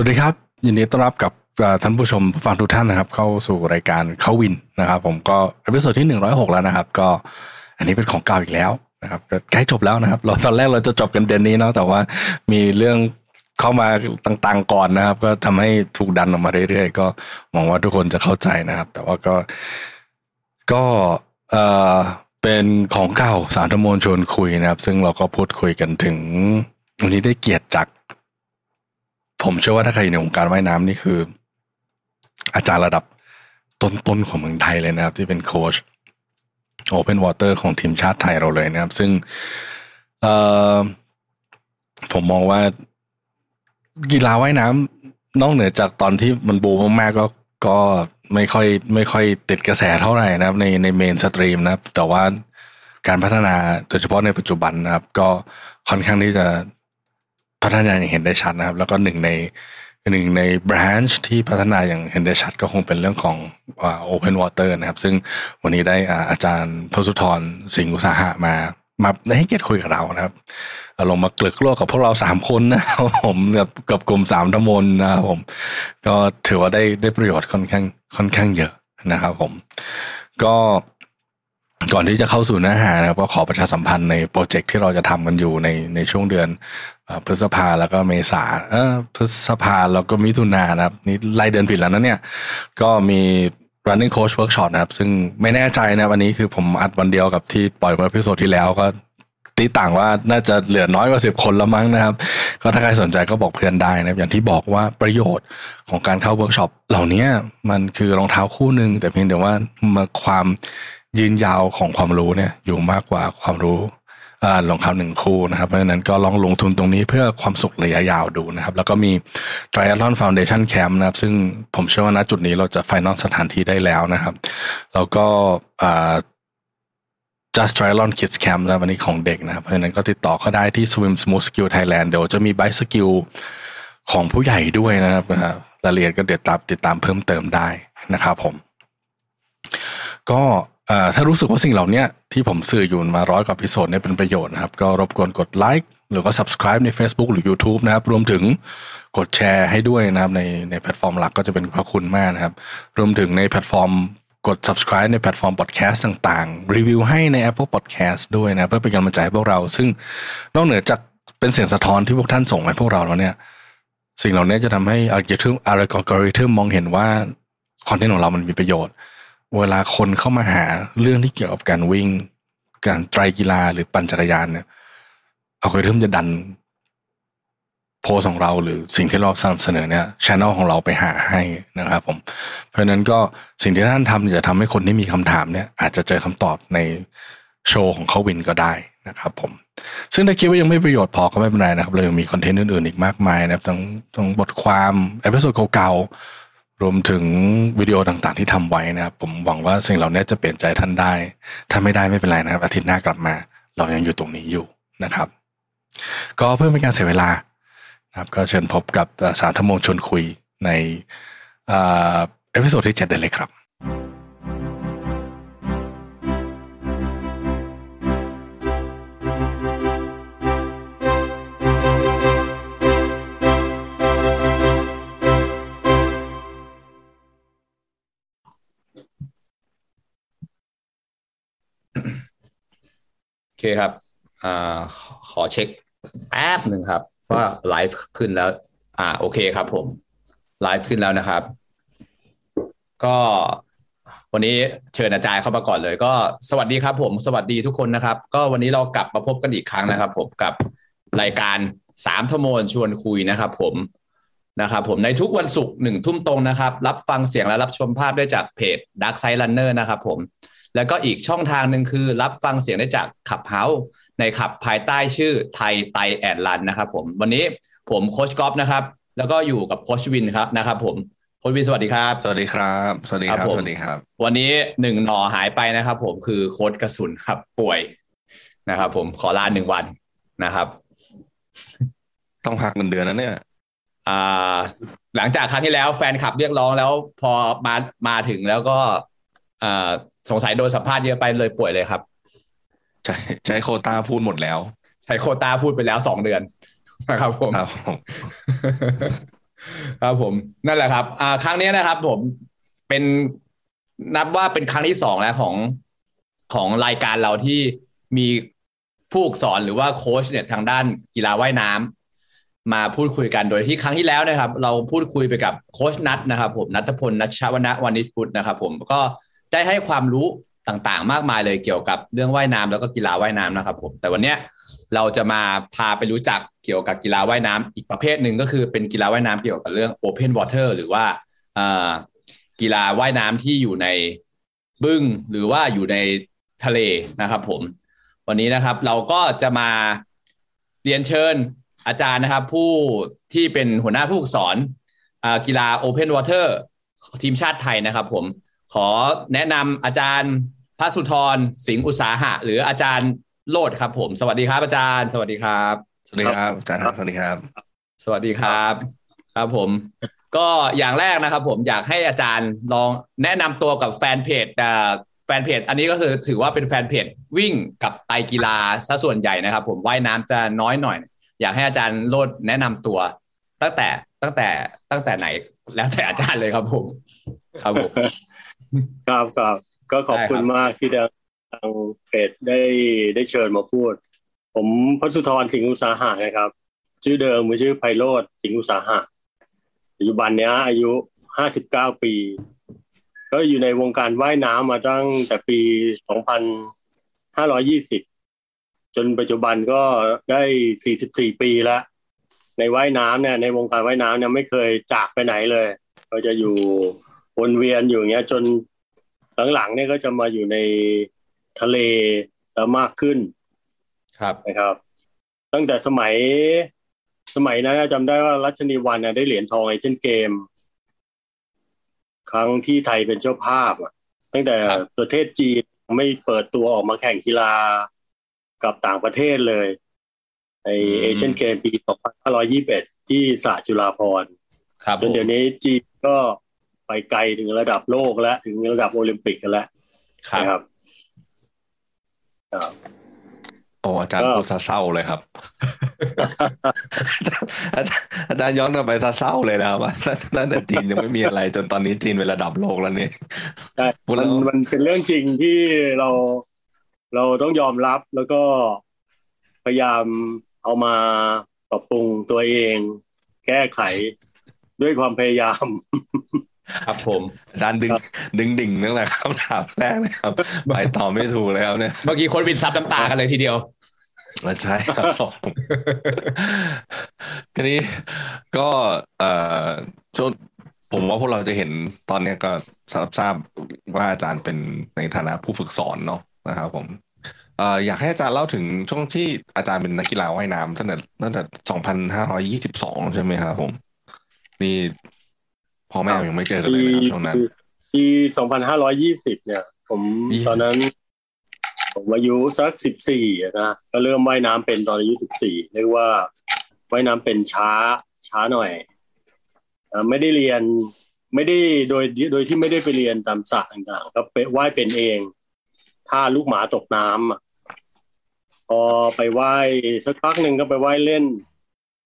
สวัสดีครับ ยินดีต้อนรับกับท่านผู้ชมผู้ฟังทุกท่านนะครับ เข้าสู่รายการเข้าวินนะครับ ผมก็ episode ที่หนึ่งร้อยหกแล้วนะครับ ก็อันนี้เป็นของเก่าอีกแล้วนะครับใกล้จบแล้วนะครับ เราตอนแรกเราจะจบกันเดือนนี้เนาะแต่ว่ามีเรื่องเข้ามาต่างๆก่อนนะครับ ก็ทำให้ถูกดันออกมาเรื่อยๆก็หวังว่าทุกคนจะเข้าใจนะครับ แต่ว่าก็ก็เออเป็นของเก่าสามทโมนชวนคุยนะครับ ซึ่งเราก็พูดคุยกันถึงวันนี้ได้เกียรติจาก ผมเชื่อว่าถ้าใครอยู่ในวงการว่ายน้ำนี่คือ อาจารย์ระดับต้นๆของเมืองไทยเลยนะครับ ที่เป็นโค้ช open water ของทีมชาติไทยเราเลยนะครับ ซึ่งเออผมมองว่ากีฬาว่ายน้ำนอกเหนือจากตอนที่มันบูมมากๆก็ก็ไม่ค่อยไม่ค่อยติดกระแสเท่าไหร่นะครับ ในใน mainstream นะครับ แต่ว่าการพัฒนาโดยเฉพาะในปัจจุบันนะครับ ก็ค่อนข้างที่จะ พัฒนาอย่างเห็นได้ชัดนะครับ แล้วก็หนึ่งในหนึ่งใน branch ที่พัฒนาอย่างเห็นได้ชัดก็คงเป็นเรื่องของ open water นะครับ ซึ่งวันนี้ได้อาจารย์พสุธรสิงห์อุตสาหะมามาให้เกียรติคุยกับเรานะครับลงมาเกลือกกลั้วกับพวกเราสามคนนะครับผมกับกับกลุ่มสามทโมนนะครับผม ก็ถือว่าได้ได้ประโยชน์ค่อนข้างค่อนข้างเยอะนะครับผม ก็ ก่อนที่จะเข้าสู่เนื้อหานะครับก็ขอประชาสัมพันธ์ในโปรเจกต์ที่เราจะทำกันอยู่ในในช่วงเดือนพฤษภาแล้วก็เมษาเออพฤษภาแล้วก็มิถุนานะครับนี่ไล่เดือนผิดแล้วนะเนี่ย ก็มี running coach workshop นะครับ ซึ่งไม่แน่ใจนะวันนี้คือผมอัดวันเดียวกับที่ปล่อยเมื่อ episode ที่แล้วก็ตีต่างว่าน่าจะเหลือน้อยกว่าสิบคนแล้วมั้งนะครับ ก็ถ้าใครสนใจก็บอกเพื่อนได้นะอย่างที่บอกว่าประโยชน์ของการเข้าเวิร์กช็อปเหล่านี้มันคือรองเท้าคู่หนึ่งแต่เพียงแต่ว่ามาความ ยืนยาวของความรู้เนี่ยอยู่มากกว่าความรู้รองเท้าหนึ่งคู่นะครับ เพราะฉะนั้นก็ลองลงทุนตรงนี้เพื่อความสุขระยะยาวดูนะครับ แล้วก็มี Triathlon Foundation Camp นะครับ ซึ่งผมเชื่อว่าณจุดนี้เราจะ final สถานที่ได้แล้วนะครับ แล้วก็ Just Triathlon Kids Camp นะวันนี้ของเด็กนะครับ เพราะฉะนั้นก็ติดต่อเขาได้ที่ Swim Smooth Skill Thailand เดี๋ยวจะมี bike skillของผู้ใหญ่ด้วยนะครับรายละเอียดก็เดี๋ยวตามติดตามเพิ่มเติมได้นะครับผม ก็ ถ้ารู้สึกว่าสิ่งเหล่านี้ที่ผมสื่ออยู่มาร้อยกว่า episode เนี่ยเป็นประโยชน์นะครับ ก็รบกวนกดไลค์หรือว่า subscribe ใน Facebook หรือ YouTube นะครับ รวมถึงกดแชร์ให้ด้วยนะครับ ในในแพลตฟอร์มหลักก็จะเป็นพระคุณมากนะครับ รวมถึงในแพลตฟอร์มกด subscribe ในแพลตฟอร์ม podcast ต่างๆ รีวิวให้ใน Apple Podcast ด้วยนะ เพื่อเป็นกำลังใจให้พวกเรา ซึ่งนอกเหนือจากเป็นเสียงสะท้อนที่พวกท่านส่งให้พวกเราแล้วเนี่ย สิ่งเหล่านี้จะทำให้อัลกอริทึมอัลกอริทึมมองเห็นว่าคอนเทนต์ของเรามันมีประโยชน์ เวลาคนเข้ามาหาเรื่องที่เกี่ยวกับการวิ่ง การไตรกีฬาหรือปั่นจักรยานเนี่ยเอาคยเริทึมจะดัน โพสของเราหรือสิ่งที่เรานำเสนอเนี่ยช่องของเราไปหาให้นะครับผม เพราะฉะนั้นก็สิ่งที่ท่านทำจะทำให้คนที่มีคำถามเนี่ย อาจจะเจอคำตอบในโชว์ของเข้าวินก็ได้นะครับผม ซึ่งถ้าคิดว่ายังไม่ประโยชน์พอก็ไม่เป็นไรนะครับเรายังมีคอนเทนต์อื่นๆอีกมากมายนะครับทั้งทั้งบทความ episode เก่าๆ รวมถึงวิดีโอต่างๆ ที่ทำไว้นะครับ ผมหวังว่าสิ่งเหล่านี้จะเปลี่ยนใจท่านได้ ถ้าไม่ได้ไม่เป็นไรนะครับ อาทิตย์หน้ากลับมา เรายังอยู่ตรงนี้อยู่นะครับ ก็เพื่อเป็นการเสียเวลานะครับ ก็เชิญพบกับสามทโมนชวนคุยใน episode ที่เจ็ดได้เลยครับ เคครับอ่าขอเช็คแป๊บหนึ่งครับ ว่าไลฟ์ขึ้นแล้ว อ่า โอเคครับผมไลฟ์ขึ้นแล้วนะครับ ก็วันนี้เชิญอาจารย์เข้ามาก่อนเลย ก็สวัสดีครับผม สวัสดีทุกคนนะครับ ก็วันนี้เรากลับมาพบกันอีกครั้งนะครับ ผมกับรายการสามทโมนชวนคุยนะครับ ผมนะครับผมในทุกวันศุกร์หนึ่งทุ่มตรงนะครับ รับฟังเสียงและรับชมภาพได้จากเพจ Dark Side Runner นะครับ ผม แล้วก็อีกช่องทางหนึ่งคือรับฟังเสียงได้จากขับเฮาส์ในขับภายใต้ชื่อไทยไตแอดลันนะครับผมวันนี้ผมโคชกอฟนะครับ แล้วก็อยู่กับโคชวินครับนะครับผมโคชวินสวัสดีครับ สวัสดีครับ สวัสดีครับสวัสดีครับ วันนี้หนึ่งหน่อหายไปนะครับ ผมคือโค้ดกระสุนครับ ป่วยนะครับ ผมขอลาหนึ่งวันนะครับ ต้องพักเงินเดือนนะเนี่ยอ่าหลังจากครั้งที่แล้วแฟนคลับเรียกร้องแล้ว พอมามาถึงแล้วก็อ่า สงสัยโดนสัมภาษณ์เยอะไปเลยป่วยเลยครับ ใช่ใช้โคต้าพูดหมดแล้ว ใช้โคต้าพูดไปแล้วสองเดือนนะครับผมครับผมครับผม นั่นแหละครับ อ่า ครั้งนี้นะครับ ผมเป็นนับว่าเป็นครั้งที่สองแล้วของของรายการเราที่มีผู้สอนหรือว่าโค้ชเนี่ยทางด้านกีฬาว่ายน้ำมาพูดคุยกันโดยที่ครั้งที่แล้วนะครับ เราพูดคุยไปกับโค้ชนัทนะครับ ผมนัทพลนัชชวนะวานิชพุทธนะครับ ผมก็ ได้ให้ความรู้ต่างๆ มากมายเลยเกี่ยวกับเรื่องว่ายน้ำแล้วก็กีฬาว่ายน้ำนะครับผมแต่วันเนี้ยเราจะมาพาไปรู้จักเกี่ยวกับกีฬาว่ายน้ำอีกประเภทหนึ่งก็คือเป็นกีฬาว่ายน้ำเกี่ยวกับเรื่อง Open Water หรือว่ากีฬาว่ายน้ำที่อยู่ในบึ้งหรือว่าอยู่ในทะเลนะครับ ผม วันนี้นะครับ เราก็จะมาเรียนเชิญอาจารย์นะครับ ผู้ที่เป็นหัวหน้าผู้ฝึกสอนกีฬา Open Water ทีมชาติไทยนะครับ ผม ขอแนะนำอาจารย์พระสุธรสิงห์อุตสาหะ หรืออาจารย์โลดครับ ผม สวัสดีครับอาจารย์ สวัสดีครับ สวัสดีครับอาจารย์สวัสดีครับ สวัสดีครับ ครับผม ก็อย่างแรกนะครับ ผมอยากให้อาจารย์ลองแนะนำตัวกับแฟนเพจแฟนเพจอันนี้ก็คือถือว่าเป็นแฟนเพจวิ่งกับไตกีฬาซะส่วนใหญ่นะครับ ผมว่ายน้ำจะน้อยหน่อย อยากให้อาจารย์โลดแนะนำตัว ตั้งแต่ตั้งแต่ตั้งแต่ไหน แล้วแต่อาจารย์เลยครับผม ครับผม ครับครับก็ขอบคุณมากที่ทางเพจได้ได้เชิญมาพูด ผมพระสุธรสิงห์อุตสาหะนะครับ ชื่อเดิมคือชื่อไพโรธสิงห์อุตสาหะปัจจุบันนี้อายุห้าสิบเก้าปี ก็อยู่ในวงการว่ายน้ำมาตั้งแต่ปีสองพันห้าร้อยี่สิบจนปัจจุบันก็ได้สี่สิบสี่ปีแล้วในว่ายน้ำเนี่ยในวงการว่ายน้ำเนี่ยไม่เคยจากไปไหนเลย ก็จะอยู่ วนเวียนอยู่อย่างเงี้ย จนหลังๆเนี่ยก็จะมาอยู่ในทะเลแล้วมากขึ้น ครับนะครับ ตั้งแต่สมัยสมัยนั้นจำได้ว่ารัชนีวันได้เหรียญทองไอเทนเกม ครั้งที่ไทยเป็นเจ้าภาพอะตั้งแต่ประเทศจีนไม่เปิดตัวออกมาแข่งกีฬากับต่างประเทศเลยในเอเชียนเกมปี 2521 ที่สาจุฬาพรครับจนเดี๋ยวนี้จีนก็ ไปไกลถึงระดับโลกแล้ว ถึงระดับโอลิมปิกกันแล้วครับโอ้อาจารย์พูดซาเศร้าเลยครับ อาจารย์ย้อนกลับไปซาเศร้าเลยนะครับว่าตั้งแต่จีนยังไม่มีอะไร จนตอนนี้จีนเป็นระดับโลกแล้วนี่ใช่มันมันเป็นเรื่องจริงที่เราเราต้องยอมรับแล้วก็พยายามเอามาปรับปรุงตัวเอง แก้ไขด้วยความพยายาม ครับผมอาจารย์ดึงดึงดิ่งนั่นแหละคำถามแรกเลยครับไปต่อไม่ถูกแล้วเนี่ย เมื่อกี้คนบินซับน้ำตากันเลยทีเดียวใช่ครับทีนี้ก็เอ่อช่วงผมว่าพวกเราจะเห็นตอนนี้ก็ทราบทราบว่าอาจารย์เป็นในฐานะผู้ฝึกสอนเนาะนะครับผมเอ่ออยากให้อาจารย์เล่าถึงช่วงที่อาจารย์เป็นนักกีฬาว่ายน้ำตั้งแต่ตั้งแต่สองพันห้าร้อยยี่สิบสองใช่ไหมครับผม นี่ พ่อแม่ยังไม่เจอกันเลยนะครับตรงนั้นปีสองพันห้าร้อยี่สิบเนี่ย ผมตอนนั้น ผมอายุสักสิบสี่นะก็เริ่มว่ายน้ำเป็นตอนอายุสิบสี่เรียกว่าว่ายน้ำเป็นช้าช้าหน่อยไม่ได้เรียนไม่ได้โดยโดยที่ไม่ได้ไปเรียนตามสระต่างๆก็ไปว่ายเป็นเอง ถ้าลูกหมาตกน้ำพอไปว่ายสักพักหนึ่งก็ไปว่ายเล่น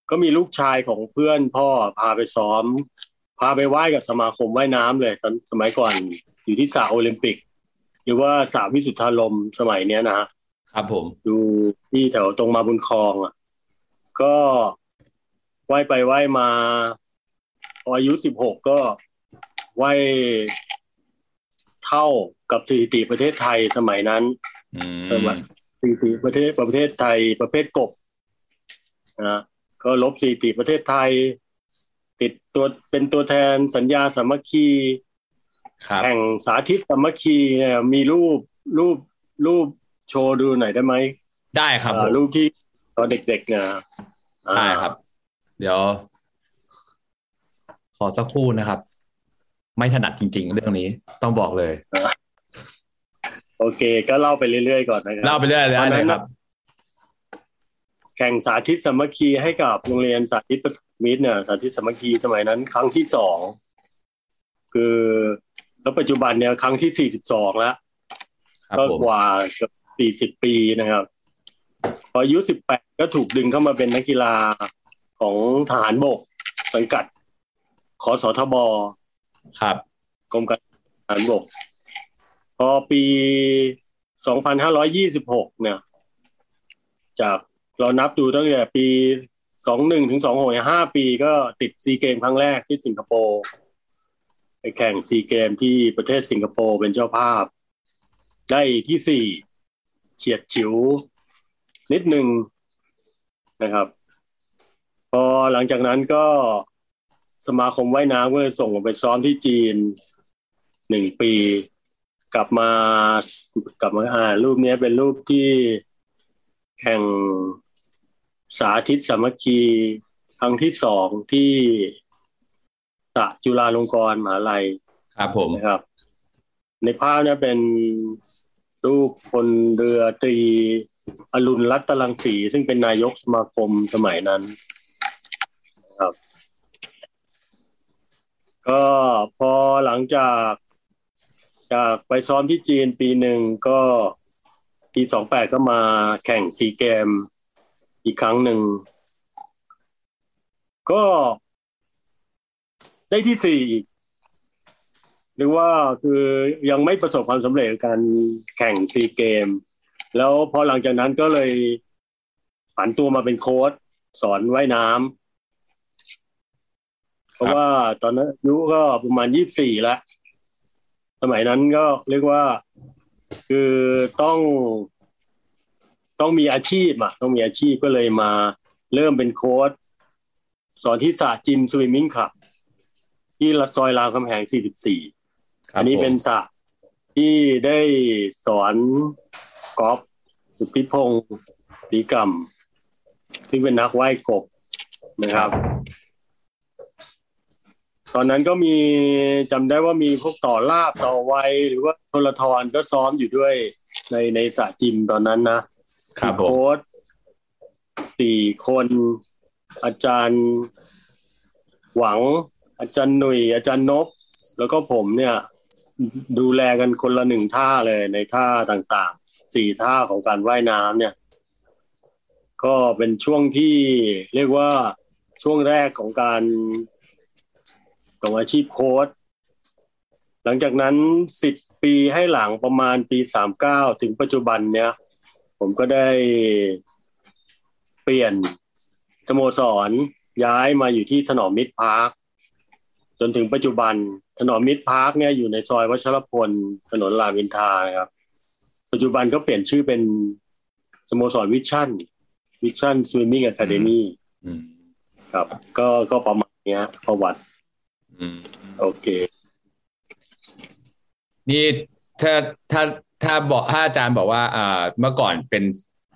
ก็มีลูกชายของเพื่อนพ่อพาไปซ้อม พาไปไหว้กับสมาคมว่ายน้ำเลยตอนสมัยก่อนอยู่ที่สระโอลิมปิก หรือว่าสระวิสุทธาลมสมัยเนี้ยนะครับผมดูที่แถวตรงมาบุญคลองอะ ก็ว่ายไปว่ายมาพออายุสิบหกก็ว่ายเท่ากับสถิติประเทศไทยสมัยนั้นสมัยสถิติประเทศประเทศไทยประเภทกบนะก็ลบสถิติประเทศไทย ติดตัวเป็นตัวแทนสัญญาสามัคคีแข่งสาธิตสามัคคีมีรูปรูปรูปโชว์ดูหน่อยได้ไหมได้ครับอ่ารูปที่ตอนเด็กๆเนี่ยอ่าได้ครับ เดี๋ยว ขอสักครู่นะครับ ไม่ถนัดจริง ๆ เรื่องนี้ต้องบอกเลย โอเค ก็เล่าไปเรื่อยๆก่อนนะครัเล่าไปเรื่อยๆตได้อนเลนั้ยนครับ แข่งสาธิตสามัคคีให้กับโรงเรียนสาธิตประสานมิตรเนี่ยสาธิตสามัคคีสมัยนั้น ครั้งที่สองคือแล้วปัจจุบันเนี่ยครั้งที่สี่สิบสองแล้วครับก็ผมกว่าเกือบสี่สิบปีนะครับ พออายุสิบแปดก็ถูกดึงเข้ามาเป็นนักกีฬาของทหารบกสังกัดขอสทบครับกรมการทหารบก พอปี2526เนี่ย จาก เรานับดูตั้งแต่ปี21ถึง26 5ปีก็ติดซีเกมครั้งแรกที่สิงคโปร์ไปแข่งซีเกมที่ประเทศสิงคโปร์เป็นเจ้าภาพ ได้ที่สี่เฉียดฉิว นิดหนึ่งนะครับ พอหลังจากนั้นก็สมาคมว่ายน้ำก็เลยส่งผมไปซ้อมที่จีนหนึ่งปี กลับมากลับมาอ่ารูปนี้เป็นรูปที่แข่ง สาธิตสามัคคีครั้งที่สองที่สระจุฬาลงกรณ์มหาลัยครับผมนะครับ ในภาพเนี่ยเป็นรูปพลเรือตรีอรุณรัตนรังสี ซึ่งเป็นนายกสมาคมสมัยนั้นนะครับ ก็พอหลังจากจากไปซ้อมที่จีนปีหนึ่งก็ปีสองแปดก็มาแข่งซีเกม อีกครั้งหนึ่ง ก็ได้ที่สี่อีกหรือว่าคือยังไม่ประสบความสำเร็จการแข่งซีเกม แล้วพอหลังจากนั้นก็เลยผันตัวมาเป็นโค้ชสอนว่ายน้ำเพราะว่าตอนนั้นอายุก็ประมาณยี่สี่แล้วสมัยนั้นก็เรียกว่า คือต้อง ต้องมีอาชีพอะต้องมีอาชีพก็เลยมาเริ่มเป็นโค้ชสอนที่สระจิมสวิมมิ่งคลับ ที่ซอยรามคำแหง 44ครับอันนี้เป็นผมสระที่ได้สอนกอล์ฟสุทธิพงศ์ดีกรรมซึ่งเป็นนักว่ายกบนะครับ ตอนนั้นก็มีจำได้ว่ามีพวกต่อลาบต่อไวยหรือว่าโทรทรก็ซ้อมอยู่ด้วยในในสระจิมตอนนั้นนะ ครับโค้ชสี่คน อาจารย์หวัง อาจารย์หนุ่ย อาจารย์นบ แล้วก็ผมเนี่ย ดูแลกันคนละหนึ่งท่าเลยในท่าต่างๆสี่ท่าของการว่ายน้ำเนี่ย ก็เป็นช่วงที่เรียกว่าช่วงแรกของการของอาชีพโค้ชหลังจากนั้นสิบปีให้หลังประมาณปีสามเก้าถึงปัจจุบันเนี่ย ผมก็ได้เปลี่ยนสโมสรย้ายมาอยู่ที่ถนอมมิตรพาร์คจนถึงปัจจุบันถนอมมิตรพาร์คเนี่ยอยู่ในซอยวัชรพลถนนรามอินทรานะครับ ปัจจุบันก็เปลี่ยนชื่อเป็นสโมสร Vision Vision Swimming Academy อืมครับ ก็ก็ประมาณเนี้ยประวัติอืมโอเค นี่ถ้าถ้า ถ้าบอกถ้าอาจารย์บอกว่าอ่าเมื่อก่อนเป็น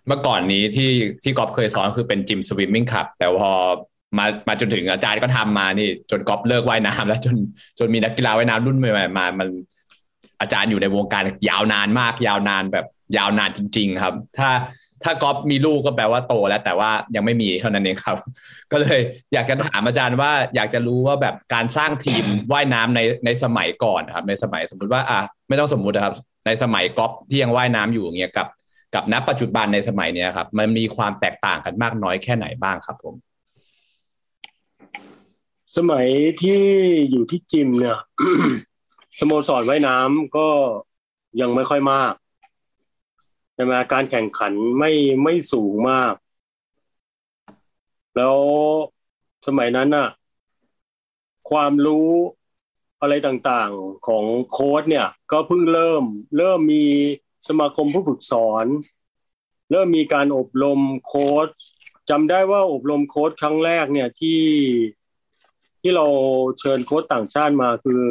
เมื่อก่อนนี้ที่ที่กอล์ฟเคยสอนคือเป็นจิม Swimming Club แต่พอมามาจนถึงอาจารย์ก็ทำมานี่ จนกอล์ฟเลิกว่ายน้ำแล้วจนจนมีนักกีฬาว่ายน้ำรุ่นใหม่มา มันอาจารย์อยู่ในวงการยาวนานมาก ยาวนานแบบยาวนานจริง ๆ ครับ ถ้าถ้ากอล์ฟมีลูกก็แปลว่าโตแล้ว แต่ว่ายังไม่มีเท่านั้นเองครับ ก็เลยอยากจะถามอาจารย์ว่าอยากจะรู้ว่าแบบการสร้างทีมว่ายน้ำในในสมัยก่อนครับ ในสมัยสมมติว่าอะไม่ต้องสมมุตินะครับ ในสมัยกอล์ฟที่ยังว่ายน้ำอยู่อย่างเงี้ยกับกับณปัจจุบันในสมัยเนี้ยครับ มันมีความแตกต่างกันมากน้อยแค่ไหนบ้างครับผม สมัยที่อยู่ที่จิมเนี่ยสโมสรว่ายน้ำก็ยังไม่ค่อยมากใช่ไหมการแข่งขันไม่ไม่สูงมาก แล้วสมัยนั้นน่ะ ความรู้ อะไรต่างๆของโค้ดเนี่ย ก็เพิ่งเริ่ม เริ่มมีสมาคมผู้ฝึกสอน เริ่มมีการอบรมโค้ชจำได้ว่าอบรมโค้ชครั้งแรกเนี่ยที่ที่เราเชิญโค้ชต่างชาติมาคือ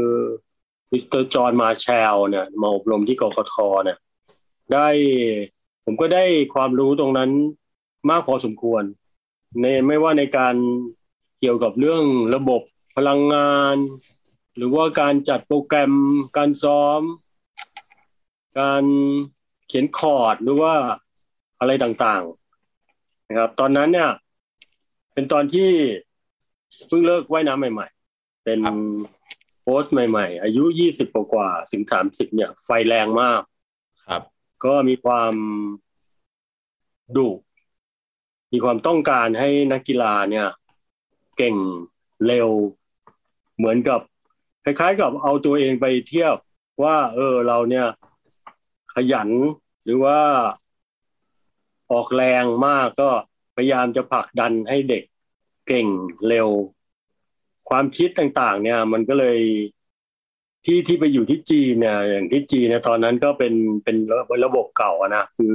Mister John Marshall เนี่ยมาอบรมที่กกทเนี่ยได้ผมก็ได้ความรู้ตรงนั้นมากพอสมควร ในไม่ว่าในการเกี่ยวกับเรื่องระบบพลังงาน หรือว่าการจัดโปรแกรมการซ้อม การเขียนคอร์ดหรือว่าอะไรต่างๆ นะครับ ตอนนั้นเนี่ย เป็นตอนที่เพิ่งเลิกว่ายน้ำใหม่ ๆ เป็นโพสต์ใหม่ ๆ อายุยี่สิบกว่าถึงสามสิบเนี่ย ไฟแรงมาก ครับ ก็มีความดุมีความต้องการให้นักกีฬาเนี่ย เก่งเร็วเหมือนกับ คล้ายๆกับเอาตัวเองไปเทียบว่า เออเราเนี่ย ขยันหรือว่าออกแรงมากก็พยายามจะผลักดันให้เด็กเก่งเร็ว ความคิดต่างๆ เนี่ย มันก็เลยที่ที่ไปอยู่ที่จีนเนี่ย อย่างที่จีนเนี่ยตอนนั้นก็เป็นเป็นระบบเก่านะคือ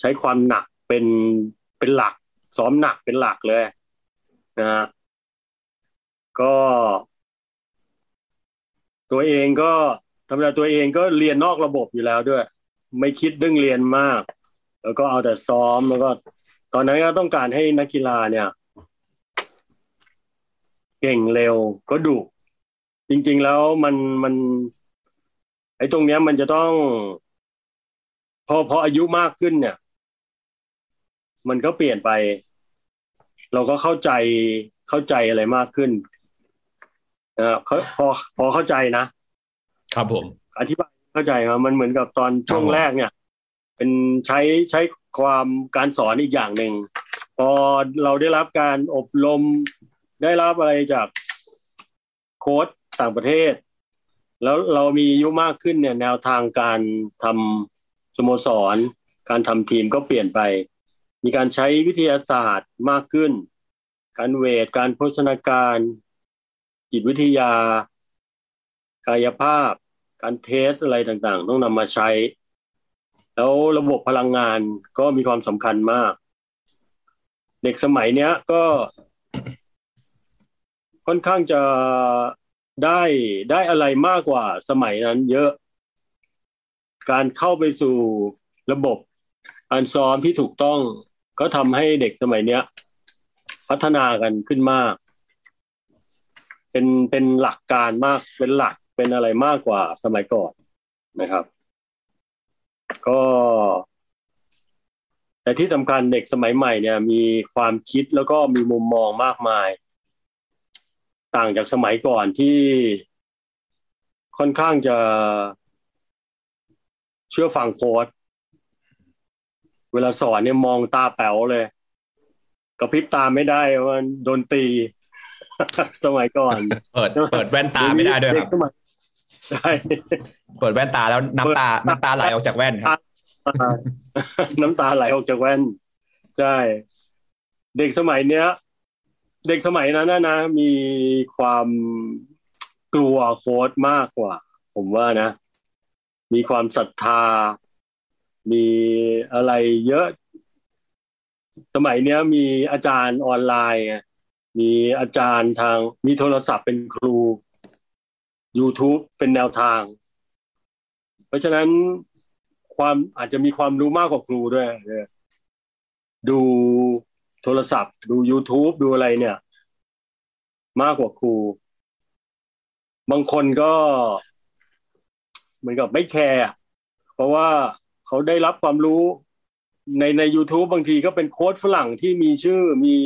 ใช้ความหนักเป็นเป็นหลักซ้อมหนักเป็นหลักเลยนะก็ ตัวเองก็ธรรมดาตัวเองก็เรียนนอกระบบอยู่แล้วด้วย ไม่คิดเรื่องเรียนมาก แล้วก็เอาแต่ซ้อมแล้วก็ ตอนนั้นก็ต้องการให้นักกีฬาเนี่ย เก่งเร็วก็ดุจริง ๆ แล้วมันมัน ไอ้ตรงเนี้ยมันจะต้องพอพออายุมากขึ้นเนี่ย มันก็เปลี่ยนไป เราก็เข้าใจเข้าใจอะไรมากขึ้น เขาพอพอเข้าใจนะ ครับผม อธิบายเข้าใจครับมันเหมือนกับตอนช่วงแรกเนี่ย เป็นใช้ใช้ความการสอนอีกอย่างหนึ่งพอเราได้รับการอบรมได้รับอะไรจากโค้ชต่างประเทศ แล้วเรามีอายุมากขึ้นเนี่ย แนวทางการทำสโมสร การทำทีมก็เปลี่ยนไป มีการใช้วิทยาศาสตร์มากขึ้น การเวทการโภชนาการ จิตวิทยา กายภาพ การเทสอะไรต่างๆ ต้องนำมาใช้ แล้วระบบพลังงานก็มีความสำคัญมาก เด็กสมัยเนี้ยก็ ค่อนข้างจะได้ได้อะไรมากกว่าสมัยนั้นเยอะ การเข้าไปสู่ระบบการซ้อมที่ถูกต้องก็ทำให้เด็กสมัยเนี้ย พัฒนากันขึ้นมาก เป็นเป็นหลักการมากเป็นหลักเป็นอะไรมากกว่าสมัยก่อนนะครับ ก็ แต่ที่สำคัญเด็กสมัยใหม่เนี่ย มีความคิดแล้วก็มีมุมมองมากมาย ต่างจากสมัยก่อนที่ค่อนข้างจะเชื่อฟังโค้ดเวลาสอนเนี่ยมองตาแป๋วเลยกระพริบตาไม่ได้มันโดนตี สมัยก่อน เปิดเปิดแว่นตาไม่ได้ด้วยครับเกสมัยใช่เปิดแว่นตาแล้วน้ำตาน้ำตาไหลออกจากแว่นครับน้ำตาไหลออกจากแว่น ใช่ เด็กสมัยเนี้ย เด็กสมัยนั้นนะนะมีความกลัวโค้ดมากกว่า ผมว่านะ มีความศรัทธา มีอะไรเยอะ สมัยเนี้ยมีอาจารย์ออนไลน์ไง มีอาจารย์ทางมีโทรศัพท์เป็นครู YouTube เป็นแนวทาง เพราะฉะนั้นความอาจจะมีความรู้มากกว่าครูด้วย ดูโทรศัพท์ ดู YouTube ดูอะไรเนี่ย มากกว่าครู บางคนก็เหมือนกับไม่แคร์เพราะว่าเขาได้รับความรู้ในใน YouTube บางทีก็เป็นโค้ดฝรั่งที่มีชื่อมี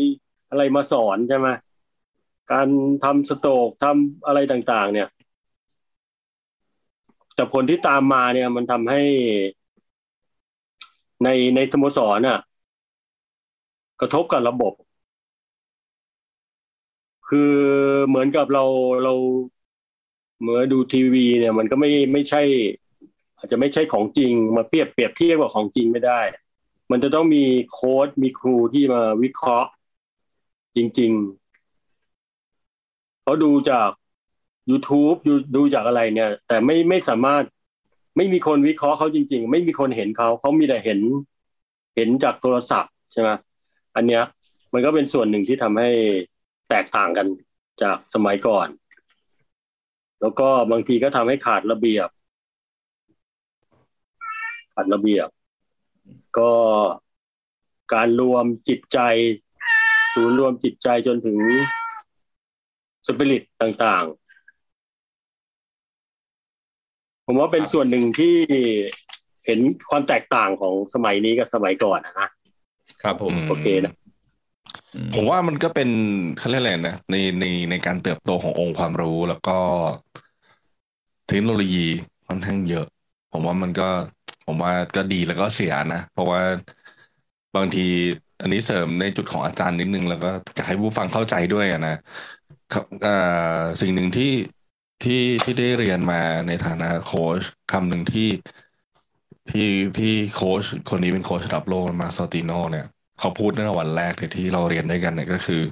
อะไรมาสอนใช่ไหมการทำสโตรกทำอะไรต่าง ๆ เนี่ย แต่ผลที่ตามมาเนี่ย มันทำให้ในในสโมสรน่ะ กระทบกับระบบ คือเหมือนกับเราเราเมื่อดูทีวี เนี่ย มันก็ไม่ไม่ใช่ อาจจะไม่ใช่ของจริง มาเปรียบเปรียบเทียบกับของจริงไม่ได้ มันจะต้องมีโค้ดมีครูที่มาวิเคราะห์ จริง ๆเขาดูจาก YouTube ดูดูจากอะไรเนี่ย แต่ไม่ไม่สามารถไม่มีคนวิเคราะห์เขาจริง ๆ ไม่มีคนเห็นเขาเขามีแต่เห็น เห็นจากโทรศัพท์ใช่ไหมอันเนี้ย มันก็เป็นส่วนหนึ่งที่ทำให้แตกต่างกันจากสมัยก่อน แล้วก็บางทีก็ทำให้ขาดระเบียบ ขาดระเบียบ ก็การรวมจิตใจ ศูนย์รวมจิตใจจนถึงสปิริตต่างๆ ผมว่าเป็นส่วนหนึ่งที่เห็นความแตกต่างของสมัยนี้กับสมัยก่อนนะครับผมโอเคนะผมว่ามันก็เป็นเขาเรียกอะไรนะในในในการเติบโตขององค์ความรู้แล้วก็เทคโนโลยีค่อนข้างเยอะ ผมว่ามันก็ ผมว่าก็ดีแล้วก็เสียนะ เพราะว่าบางที อันนี้เสริมในจุดของอาจารย์นิดนึงแล้วก็อยากให้ผู้ฟังเข้าใจด้วยนะครับสิ่งหนึ่งที่ที่ที่ได้เรียนมาในฐานะโค้ชคำหนึ่งที่ที่ที่โค้ชคนนี้เป็นโค้ชระดับโลกมาซาติโนเนี่ยเขาพูดในวันแรกเลยที่เราเรียนด้วยกันเนี่ยก็คือ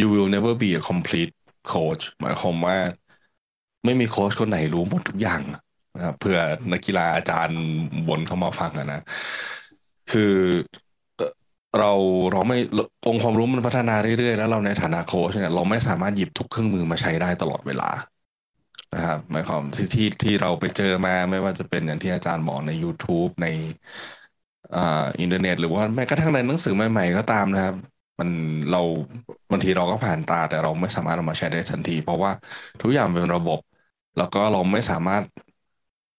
you will never be a complete coach หมายความว่าไม่มีโค้ชคนไหนรู้หมดทุกอย่างนะครับเพื่อนักกีฬาอาจารย์บนเข้ามาฟังนะคือ เราเราไม่องค์ความรู้มันพัฒนาเรื่อยๆ แล้วเราในฐานะโค้ชเนี่ยเราไม่สามารถหยิบทุกเครื่องมือมาใช้ได้ตลอดเวลานะครับหมายความที่ที่ที่เราไปเจอมาไม่ว่าจะเป็นอย่างที่อาจารย์บอกใน YouTube ในอ่าอินเทอร์เน็ต หรือว่าแม้กระทั่งในหนังสือใหม่ๆก็ตามนะครับ มันเราบางทีเราก็ผ่านตาแต่เราไม่สามารถเอามาใช้ได้ทันที เพราะว่าทุกอย่างเป็นระบบ แล้วก็เราไม่สามารถ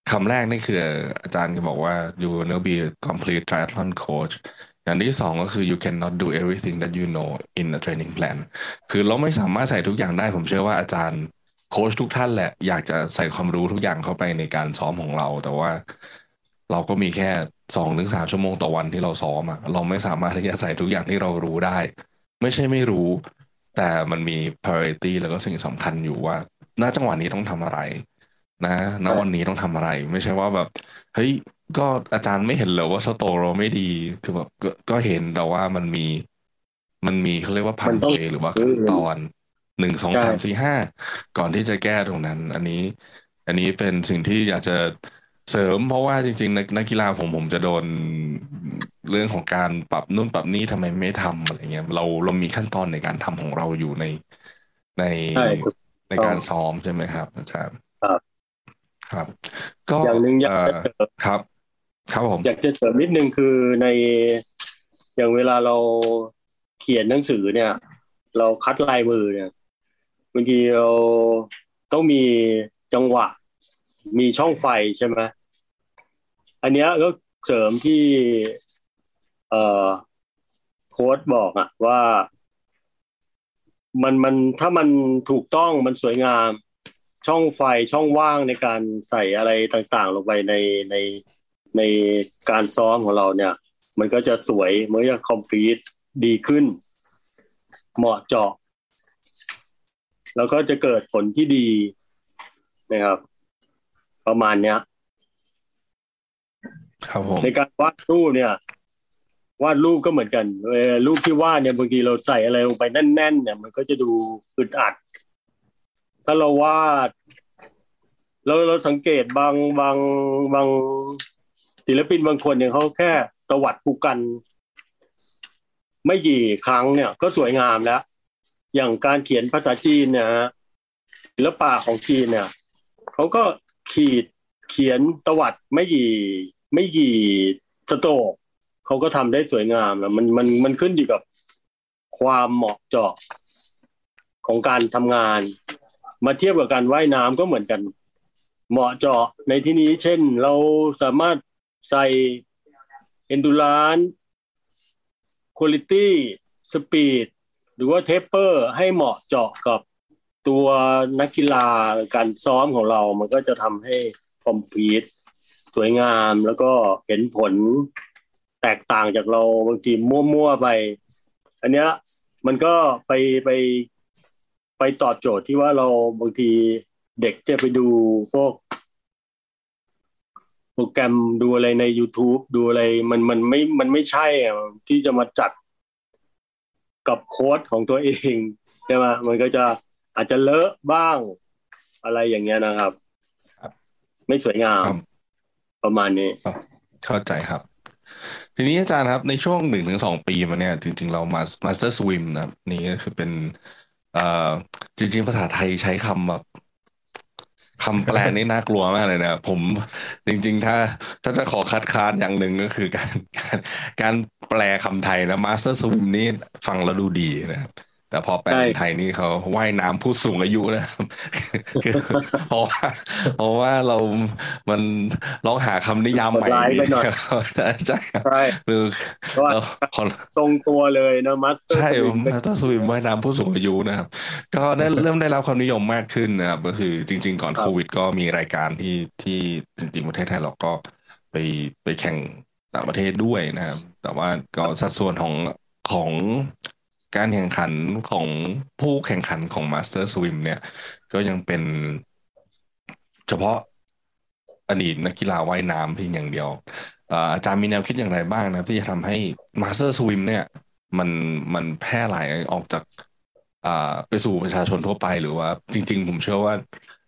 คำแรกนี่คืออาจารย์ก็บอกว่า you will never be complete triathlon coach อย่างที่สองก็คือ you cannot do everything that you know in a training plan คือเราไม่สามารถใส่ทุกอย่างได้ ผมเชื่อว่าอาจารย์โค้ชทุกท่านแหละ อยากจะใส่ความรู้ทุกอย่างเข้าไปในการซ้อมของเรา แต่ว่าเราก็มีแค่สองถึงสามชั่วโมงต่อวันที่เราซ้อมอะเราไม่สามารถที่จะใส่ทุกอย่างที่เรารู้ได้ ไม่ใช่ไม่รู้ แต่มันมี priority แล้วก็สิ่งสำคัญอยู่ว่าณจังหวะนี้ต้องทำอะไร นะณวันนี้ต้องทำอะไร ไม่ใช่ว่าแบบเฮ้ย ก็อาจารย์ไม่เห็นเหรอว่าสโตร์เราไม่ดีคือแบบก็ก็เห็นแต่ว่ามันมี มันมีเขาเรียกว่าพันมันต้องเวหรือว่าขั้นตอนหนึ่งสองใช่สามสี่ห้าก่อนที่จะแก้ตรงนั้น อันนี้ อันนี้เป็นสิ่งที่อยากจะเสริม เพราะว่าจริงๆนักนักกีฬาผมผมจะโดนเรื่องของการปรับนู่นปรับนี่ทำไมไม่ทำอะไรเงี้ยเราเรามีขั้นตอนในการทำของเราอยู่ในในใช่ถูกในการซ้อมใช่ไหมครับ อาจารย์ครับครับก็อย่างหนึ่งอยากเอ่จะอเสริมครับ ครับผมอยากจะเสริมนิดนึงคือในอย่างเวลาเราเขียนหนังสือเนี่ย เราคัดลายมือเนี่ยบางทีเราต้องมีจังหวะ มีช่องไฟใช่ไหมอันเนี้ยก็เสริมที่เอ่อโค้ดบอกอะว่า มันมันถ้ามันถูกต้องมันสวยงาม ช่องไฟช่องว่างในการใส่อะไรต่างๆ ลงไปในใน ในการซ้อมของเราเนี่ย มันก็จะสวยมันก็จะคอมพลีทดีขึ้น เหมาะเจาะแล้วก็จะเกิดผลที่ดีนะครับ ประมาณเนี้ยครับผมในการวาดรูปเนี่ย วาดรูปก็เหมือนกันเออรูปที่วาดเนี่ยบางทีเราใส่อะไรลงไปแน่น ๆ เนี่ย มันก็จะดูอึดอัด ถ้าเราวาดเราเราสังเกตบางบางบาง ศิลปินบางคนเนี่ยเขาแค่ตวัดภูกัน ไม่กี่ครั้งเนี่ย ก็สวยงามแล้ว อย่างการเขียนภาษาจีนเนี่ยฮะศิลปะของจีนเนี่ยเขาก็ขีดเขียนตวัดไม่กี่ไม่กี่สโตกเขาก็ทำได้สวยงามแล้วมันมันมันขึ้นอยู่กับความเหมาะเจาะของการทำงาน มาเทียบกับการว่ายน้ำก็เหมือนกัน เหมาะเจาะในที่นี้ เช่น เราสามารถ ใส่ endurance quality speed หรือว่า taper ให้เหมาะเจาะกับตัวนักกีฬาการซ้อมของเรา มันก็จะทำให้ complete สวยงามแล้วก็เห็นผลแตกต่างจากเราบางทีมั่วๆไป อันเนี้ยมันก็ไปไปไปตอบโจทย์ที่ว่าเราบางทีเด็กจะไปดูพวก โปรแกรมดูอะไรใน YouTube ดูอะไรมันมันไม่มันไม่ใช่อะที่จะมาจัดกับโค้ดของตัวเองใช่ไหมมันก็จะอาจจะเลอะบ้างอะไรอย่างเงี้ยนะครับครับไม่สวยงามครับประมาณนี้ เข้าใจครับ ทีนี้อาจารย์ครับ ในช่วงหนึ่งถึงสองปีมาเนี่ย จริง ๆ เรามามาสเตอร์สวิมนะครับ นี่ก็คือเป็น เอ่อจริง ๆ ภาษาไทยใช้คำแบบ คำแปลนี่น่ากลัวมากเลยนะผมจริง ๆ ถ้าถ้าจะขอคัดค้านอย่างหนึ่งก็คือการการการแปลคำไทยนะมาสเตอร์สวิมนี่ฟังแล้วดูดีนะครับ แต่พอแปลไทยนี่เขาว่ายน้ำผู้สูงอายุนะครับเพราะว่าเพราะว่าเรา มันลองหาคำนิยามใหม่ใช่ใช่คือตรงตัวเลยนะมัสเตอร์ใช่มัสเตอร์สวิมว่ายน้ำผู้สูงอายุนะครับ ก็ได้เริ่มได้รับความนิยมมากขึ้นนะครับ ก็คือจริง ๆ ก่อนโควิด ก็มีรายการที่ที่จริงๆประเทศไทยเราก็ไปไปแข่งต่างประเทศด้วยนะครับ แต่ว่าก็สัดส่วนของของ การแข่งขันของผู้แข่งขันของ Master Swim เนี่ย ก็ยังเป็นเฉพาะอดีตนักกีฬาว่ายน้ำเพียงอย่างเดียวอาจารย์มีแนวคิดอย่างไรบ้างนะที่จะทำให้ Master Swim เนี่ย มันมันแพร่หลายออกจากไปสู่ประชาชนทั่วไปหรือว่า จริง ๆ ผมเชื่อว่า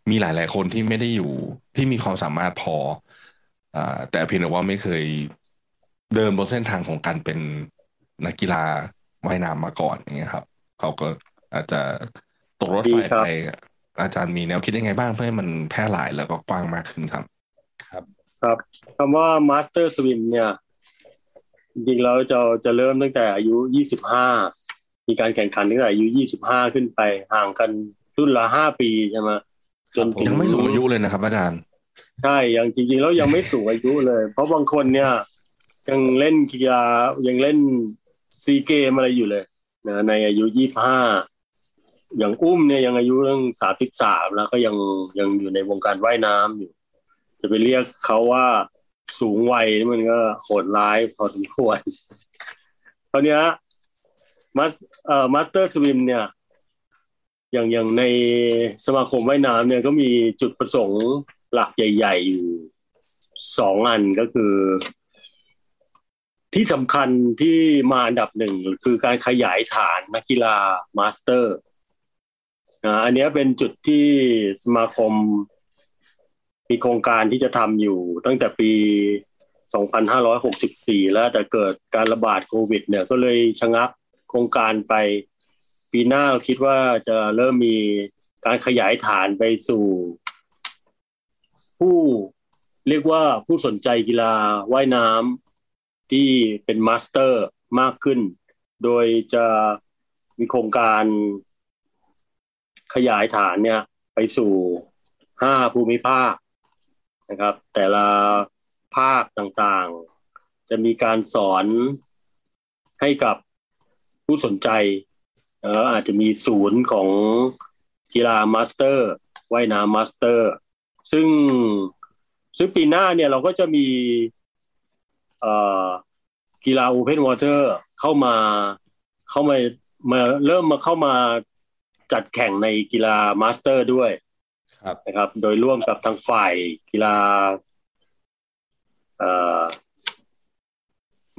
มีหลาย ๆ คนที่ไม่ได้อยู่ที่มีความสามารถพออแต่เพียงแต่ว่าไม่เคยเดินบนเส้นทางของการเป็นนักกีฬา ว่ายน้ำมาก่อนอย่างเงี้ยครับ เขาก็อาจจะตกรถไฟไปอาจารย์มีแนวคิดยังไงบ้างเพื่อให้มันแพร่หลายแล้วก็กว้างมากขึ้นครับ ครับครับคำว่ามาสเตอร์สวิมเนี่ย จริงๆแล้วจะจะเริ่มตั้งแต่อายุยี่สิบห้ามีการแข่งขันตั้งแต่อายุยี่สิบห้าขึ้นไปห่างกันรุ่นละห้าปีใช่ไหมจนถึงยังไม่สูงอายุเลยนะครับ อาจารย์ใช่ยังจริง ๆ แล้วยังไม่สูงอายุเลย เพราะบางคนเนี่ย ยังเล่นกีฬายังเล่น ซีเกมอะไรอยู่เลยนะในอายุยี่ห้าอย่างอุ้มเนี่ยยังอายุเรื่องสามสิบสามแล้วก็ยังยังอยู่ในวงการว่ายน้ำอยู่ จะไปเรียกเขาว่าสูงวัยนี่มันก็โหดร้ายพอสมควรตอนนี้มัสเอ่อมาสเตอร์สวิมเนี่ย อย่างอย่างในสมาคมว่ายน้ำเนี่ยก็มีจุดประสงค์หลักใหญ่ ๆ อยู่สองอันก็คือ ที่สำคัญที่มาอันดับหนึ่งคือการขยายฐานนักกีฬาmaster อันนี้เป็นจุดที่สมาคมมีโครงการที่จะทำอยู่ตั้งแต่ปี 2564 แล้วแต่เกิดการระบาดโควิด เนี่ยก็เลยชะงักโครงการไปปีหน้าคิดว่าจะเริ่มมีการขยายฐานไปสู่ ผู้เรียกว่าผู้สนใจกีฬาว่ายน้ำ ที่เป็น master มากขึ้น โดยจะมีโครงการขยายฐานเนี่ย ไปสู่ห้าภูมิภาคนะครับ แต่ละภาคต่างๆ จะมีการสอนให้กับผู้สนใจเอออาจจะมีศูนย์ของกีฬา master ว่ายน้ำ master ซึ่งซึ่งปีหน้าเนี่ยเราก็จะมี กีฬา open water เข้ามาเข้ามามาเริ่มมาเข้ามาจัดแข่งในกีฬา master ด้วยครับนะครับ โดยร่วมกับทางฝ่ายกีฬาเอ่อ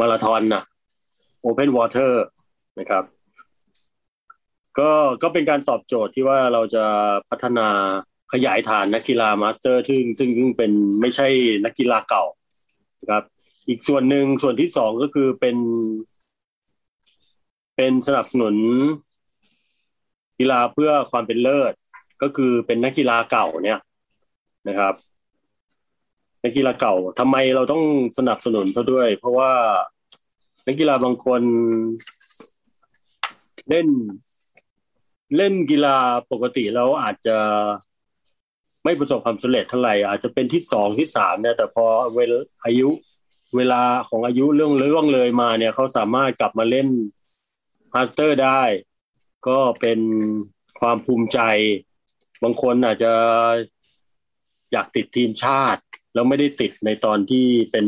มาราธอนนะ open water นะครับ ก็ก็เป็นการตอบโจทย์ที่ว่าเราจะพัฒนาขยายฐานนักกีฬามาสเตอร์ ซึ่งซึ่งเป็นไม่ใช่นักกีฬาเก่านะครับ อีกส่วนหนึ่งส่วนที่สองก็คือเป็น เป็นสนับสนุนกีฬาเพื่อความเป็นเลิศ ก็คือเป็นนักกีฬาเก่าเนี่ยนะครับนักกีฬาเก่าทำไมเราต้องสนับสนุนเขาด้วย เพราะว่านักกีฬาบางคนเล่นเล่นกีฬาปกติแล้วอาจจะไม่ประสบความสำเร็จเท่าไหร่อาจจะเป็นที่สองที่สามเนี่ยแต่พอเวลอายุ เวลาของอายุเรื่องเรื่องเลยมาเนี่ยเขาสามารถกลับมาเล่น master ได้ ก็เป็นความภูมิใจ บางคนอาจจะอยากติดทีมชาติ แล้วไม่ได้ติดในตอนที่เป็น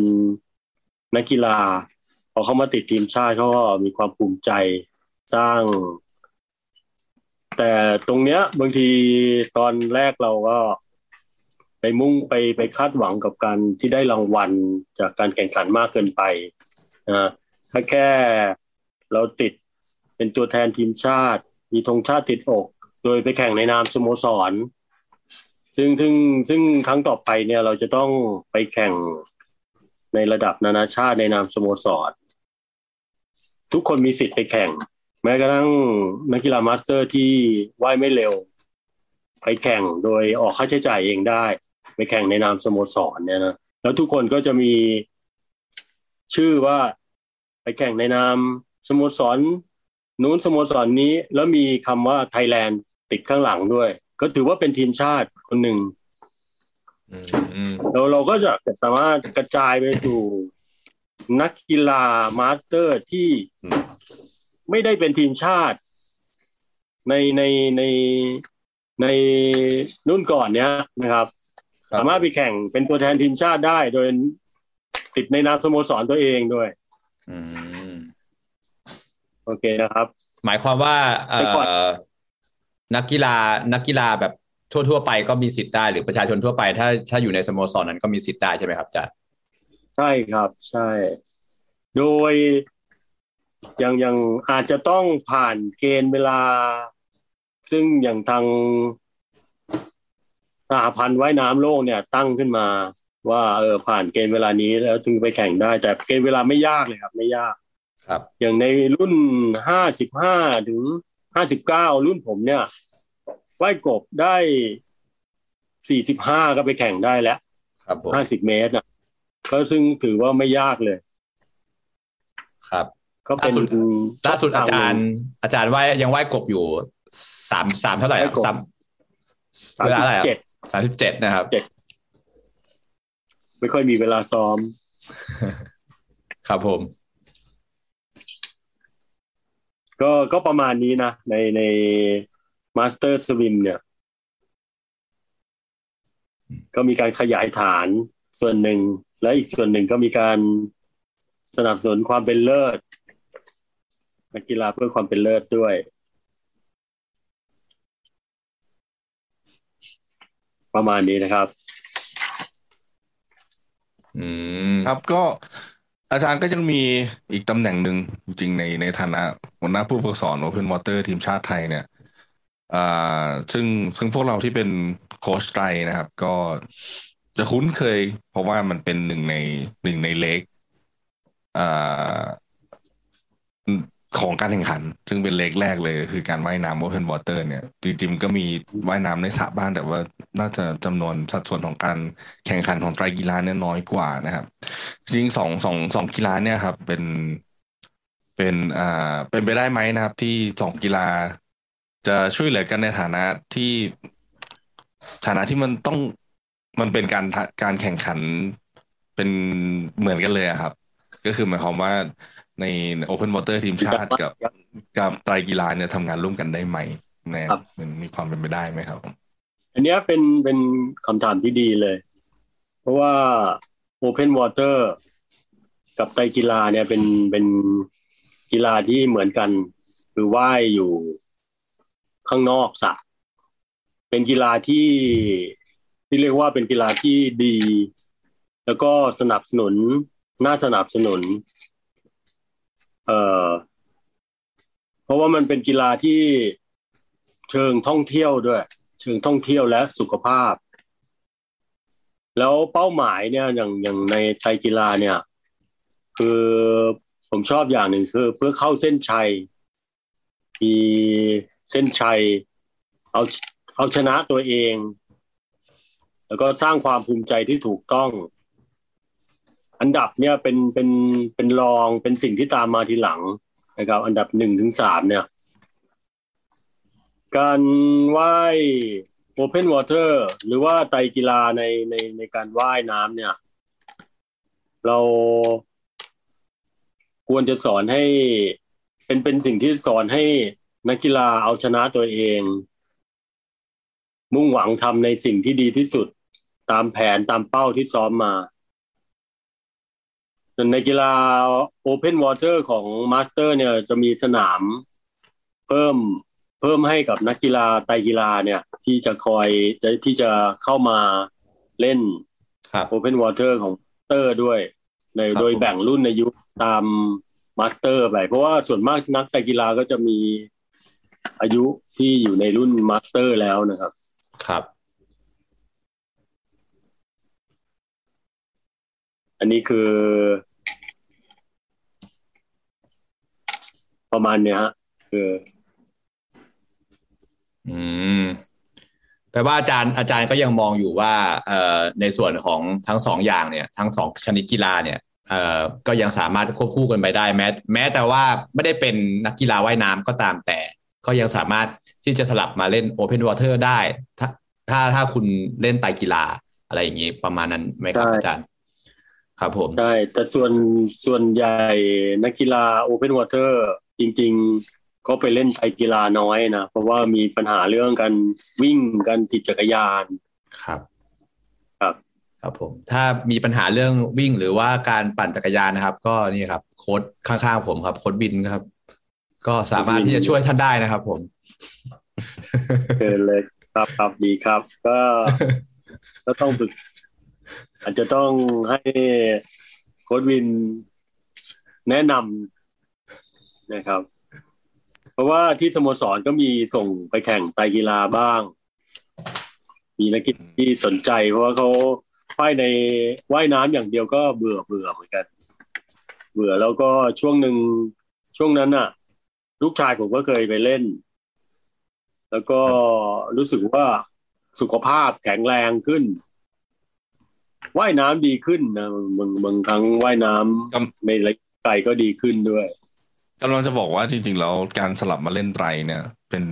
นักกีฬาพอเขามาติดทีมชาติเขาก็มีความภูมิใจสร้าง แต่ตรงเนี้ยบางทีตอนแรกเราก็ ไปมุ่งไปไปคาดหวังกับการที่ได้รางวัลจากการแข่งขันมากเกินไปนะถ้าแค่เราติดเป็นตัวแทนทีมชาติ มีธงชาติติดอก โดยไปแข่งในนามสโมสร ซึ่งซึ่งซึ่งครั้งต่อไปเนี่ยเราจะต้องไปแข่งในระดับนานาชาติในนามสโมสร ทุกคนมีสิทธิ์ไปแข่ง แม้กระทั่งนักกีฬา master ที่ว่ายไม่เร็ว ไปแข่งโดยออกค่าใช้จ่ายเองได้ ไปแข่งในนามสโมสรเนี่ยนะแล้วทุกคนก็จะมีชื่อว่าไปแข่งในนามสโมสรนู้นสโมสรนี้ แล้วมีคำว่าไทยแลนด์ติดข้างหลังด้วย ก็ถือว่าเป็นทีมชาติคนหนึ่งเราเราก็จะสามารถกระจายไปสู่นักกีฬา master ที่ไม่ได้เป็นทีมชาติ ในในในในรุ่นก่อนเนี้ยนะครับ สามารถไปแข่งเป็นตัวแทนทีมชาติได้โดยติดในนามสโมสรตัวเองด้วยโอเคนะครับ หมายความว่าเออนักกีฬานักกีฬาแบบทั่วๆไปก็มีสิทธิ์ได้หรือประชาชนทั่วไป ถ้าถ้าอยู่ในสโมสรนั้นก็มีสิทธิ์ได้ใช่ไหมครับจ๊ะใช่ครับ ใช่ โดยยังยังอาจจะต้องผ่านเกณฑ์เวลา ซึ่งอย่างทางส หพันธ์ว่ายน้ำโลกเนี่ยตั้งขึ้นมา ว่าเออผ่านเกณฑ์เวลานี้แล้วถึงไปแข่งได้ แต่เกณฑ์เวลาไม่ยากเลยครับ ไม่ยาก ครับ อย่างในรุ่นห้าสิบห้าถึงห้าสิบเก้ารุ่นผมเนี่ยว่ายกบได้สี่สิบห้าก็ไปแข่งได้แล้วครับห้าสิบเมตรนะก็ซึ่งถือว่าไม่ยากเลย ครับก็เป็นล่าสุดอาจารย์ อาจารย์ว่ายยังว่ายกบอยู่สามสามเท่าไหร่สามเวลาอะไรเจ็ด สามสิบเจ็ดนะครับเจ็ดไม่ค่อยมีเวลาซ้อม ครับผม ก็ก็ประมาณนี้นะ ในในมาสเตอร์สวิมเนี่ย ก็มีการขยายฐานส่วนหนึ่ง และอีกส่วนหนึ่งก็มีการสนับสนุนความเป็นเลิศนักกีฬาเพื่อความเป็นเลิศด้วย ประมาณนี้นะครับ อืมครับก็อาจารย์ก็ยังมีอีกตำแหน่งหนึ่งจริงๆในในฐานะหัวหน้าผู้ฝึกสอน open water ทีมชาติไทยเนี่ยอ่าซึ่งซึ่งพวกเราที่เป็นโค้ชไตรนะครับ ก็จะคุ้นเคย เพราะว่ามันเป็นหนึ่งในหนึ่งใน leg อ่า ของการแข่งขัน ซึ่งเป็น leg แรกเลย คือการว่ายน้ำ open water เนี่ย จริงๆก็มีว่ายน้ำในสระบ้านแต่ว่าน่าจะจำนวนสัดส่วนของการแข่งขันของไตรกีฬาเนี่ยน้อยกว่านะครับ จริงสองสองสองกีฬาเนี่ยครับเป็นเป็นอ่าเป็นไปได้ไหมนะครับ ที่สองกีฬา จะช่วยเหลือกันในฐานะที่ฐานะที่มันต้องมันเป็นการการแข่งขันเป็นเหมือนกันเลยครับ ก็คือหมายความว่า ในโอเพนวอเตอร์ทีมชาติกับกับไตรกีฬาเนี่ยทำงานร่วมกันได้ไหมแน่มันมีความเป็นไปได้ไหมครับ อันนี้เป็นเป็นคำถามที่ดีเลย เพราะว่าโอเพนวอเตอร์กับไตรกีฬาเนี่ยเป็นเป็นกีฬาที่เหมือนกัน คือว่ายอยู่ข้างนอกสระเป็นกีฬาที่ที่เรียกว่าเป็นกีฬาที่ดี แล้วก็สนับสนุนน่าสนับสนุน เอ่อเพราะว่ามันเป็นกีฬาที่เชิงท่องเที่ยวด้วย เชิงท่องเที่ยวและสุขภาพ แล้วเป้าหมายเนี่ยอย่างอย่างในไตกีฬาเนี่ย คือผมชอบอย่างหนึ่งคือ เพื่อเข้าเส้นชัยมีเส้นชัย เอาเอาชนะตัวเอง แล้วก็สร้างความภูมิใจที่ถูกต้อง อันดับเนี่ยเป็นเป็นเป็นรองเป็นสิ่งที่ตามมาทีหลังนะครับ อันดับหนึ่งถึงสามเนี่ย การว่ายโอเพนวอเตอร์หรือว่าไตกีฬาในในในการว่ายน้ำเนี่ย เราควรจะสอนให้เป็นเป็นสิ่งที่สอนให้นักกีฬาเอาชนะตัวเอง มุ่งหวังทำในสิ่งที่ดีที่สุด ตามแผนตามเป้าที่ซ้อมมา ในกีฬา Open Water ของ master เนี่ยจะมีสนามเพิ่มเพิ่มให้กับนักกีฬาไตรกีฬาเนี่ย ที่จะคอยที่จะเข้ามาเล่น Open Water ของ master ด้วย ในโดยแบ่งรุ่นอายุตาม master ไปเพราะว่าส่วนมากนักไตรกีฬาก็จะมีอายุที่อยู่ในรุ่น master แล้วนะครับ ครับ อันนี้คือ ประมาณเนี้ยฮะ คือ อืมแปลว่าอาจารย์อาจารย์ก็ยังมองอยู่ว่าเอ่อในส่วนของทั้งสองอย่างเนี่ย ทั้งสองชนิดกีฬาเนี่ยเอ่อก็ยังสามารถควบคู่กันไปได้แม้แม้แต่ว่าไม่ได้เป็นนักกีฬาว่ายน้ำก็ตามแต่ ก็ยังสามารถที่จะสลับมาเล่น open water ได้ ถ้าถ้าถ้าคุณเล่นไตรกีฬาอะไรอย่างนี้ประมาณนั้นไหมครับอาจารย์ ครับผมใช่แต่ส่วนส่วนใหญ่นักกีฬา open water จริง ๆ ก็ไปเล่นไตรกีฬาน้อยนะ เพราะว่ามีปัญหาเรื่องการวิ่งการติดจักรยานครับ ครับครับผมถ้ามีปัญหาเรื่องวิ่งหรือว่าการปั่นจักรยานนะครับ ก็นี่ครับ โค้ดข้างๆผมครับ โค้ดบินครับ ก็สามารถที่จะช่วยท่านได้นะครับ ผมเกินเลยครับครับดีครับ ก็ก็ต้องฝึก อาจจะต้องให้โค้ดวินแนะนำนะครับ เพราะว่าที่สโมสรก็มีส่งไปแข่งไตกีฬาบ้าง มีนักกีฬาที่สนใจ เพราะว่าเขาว่ายในว่ายน้ำอย่างเดียวก็เบื่อเบื่อเหมือนกัน เบื่อแล้วก็ช่วงหนึ่งช่วงนั้นน่ะลูกชายผมก็เคยไปเล่น แล้วก็รู้สึกว่าสุขภาพแข็งแรงขึ้น ว่ายน้ำดีขึ้นนะบางบางครั้งว่ายน้ำกำในระยะไกลก็ดีขึ้นด้วยกำลังจะบอกว่าจริงๆแล้วการสลับมาเล่นไตรเนี่ย เป็น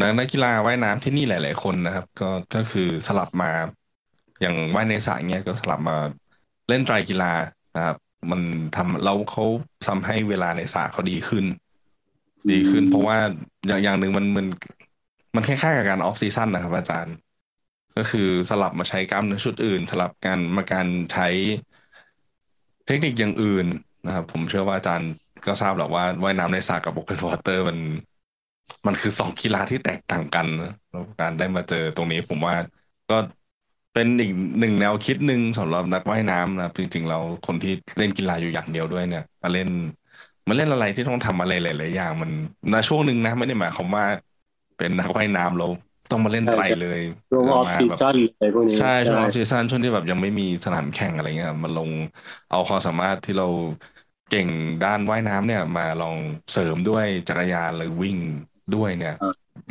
นักนักกีฬาว่ายน้ำที่นี่หลาย ๆ คนนะครับ ก็ก็คือสลับมา อย่างว่ายในสระเงี้ยก็สลับมาเล่นไตรกีฬานะครับ มันทำเราเขาทำให้เวลาในสระเขาดีขึ้น ดีขึ้น เพราะว่าอย่างอย่างหนึ่งมันมันมันคล้ายๆกับการ off season นะครับ อาจารย์ ก็คือสลับมาใช้กล้ามเนื้อชุดอื่น สลับกันมาการใช้เทคนิคอย่างอื่นนะครับ ผมเชื่อว่าอาจารย์ก็ทราบแหละว่าว่ายน้ำในสระกับ open water มัน มันคือสองกีฬาที่แตกต่างกันนะแล้วการได้มาเจอตรงนี้ผมว่าก็เป็นอีกหนึ่งแนวคิดหนึ่งสำหรับนักว่ายน้ำนะจริงๆเราคนที่เล่นกีฬาอยู่อย่างเดียวด้วยเนี่ยมาเล่นมาเล่นอะไรที่ต้องทำอะไรหลายๆอย่าง มันในช่วงหนึ่งนะไม่ได้หมายความว่าเป็นนักว่ายน้ำเรา ต้องมาเล่นไตรเลยช่วงออฟมาซีแบบซั่นอะไรพวกนี้ใช่ช่วง off seaซั่นช่วงที่แบบยังไม่มีสนามแข่งอะไรเงี้ยมาลงเอาความสามารถที่เราเก่งด้านว่ายน้ำเนี่ย มาลองเสริมด้วยจักรยานหรือวิ่งด้วยเนี่ย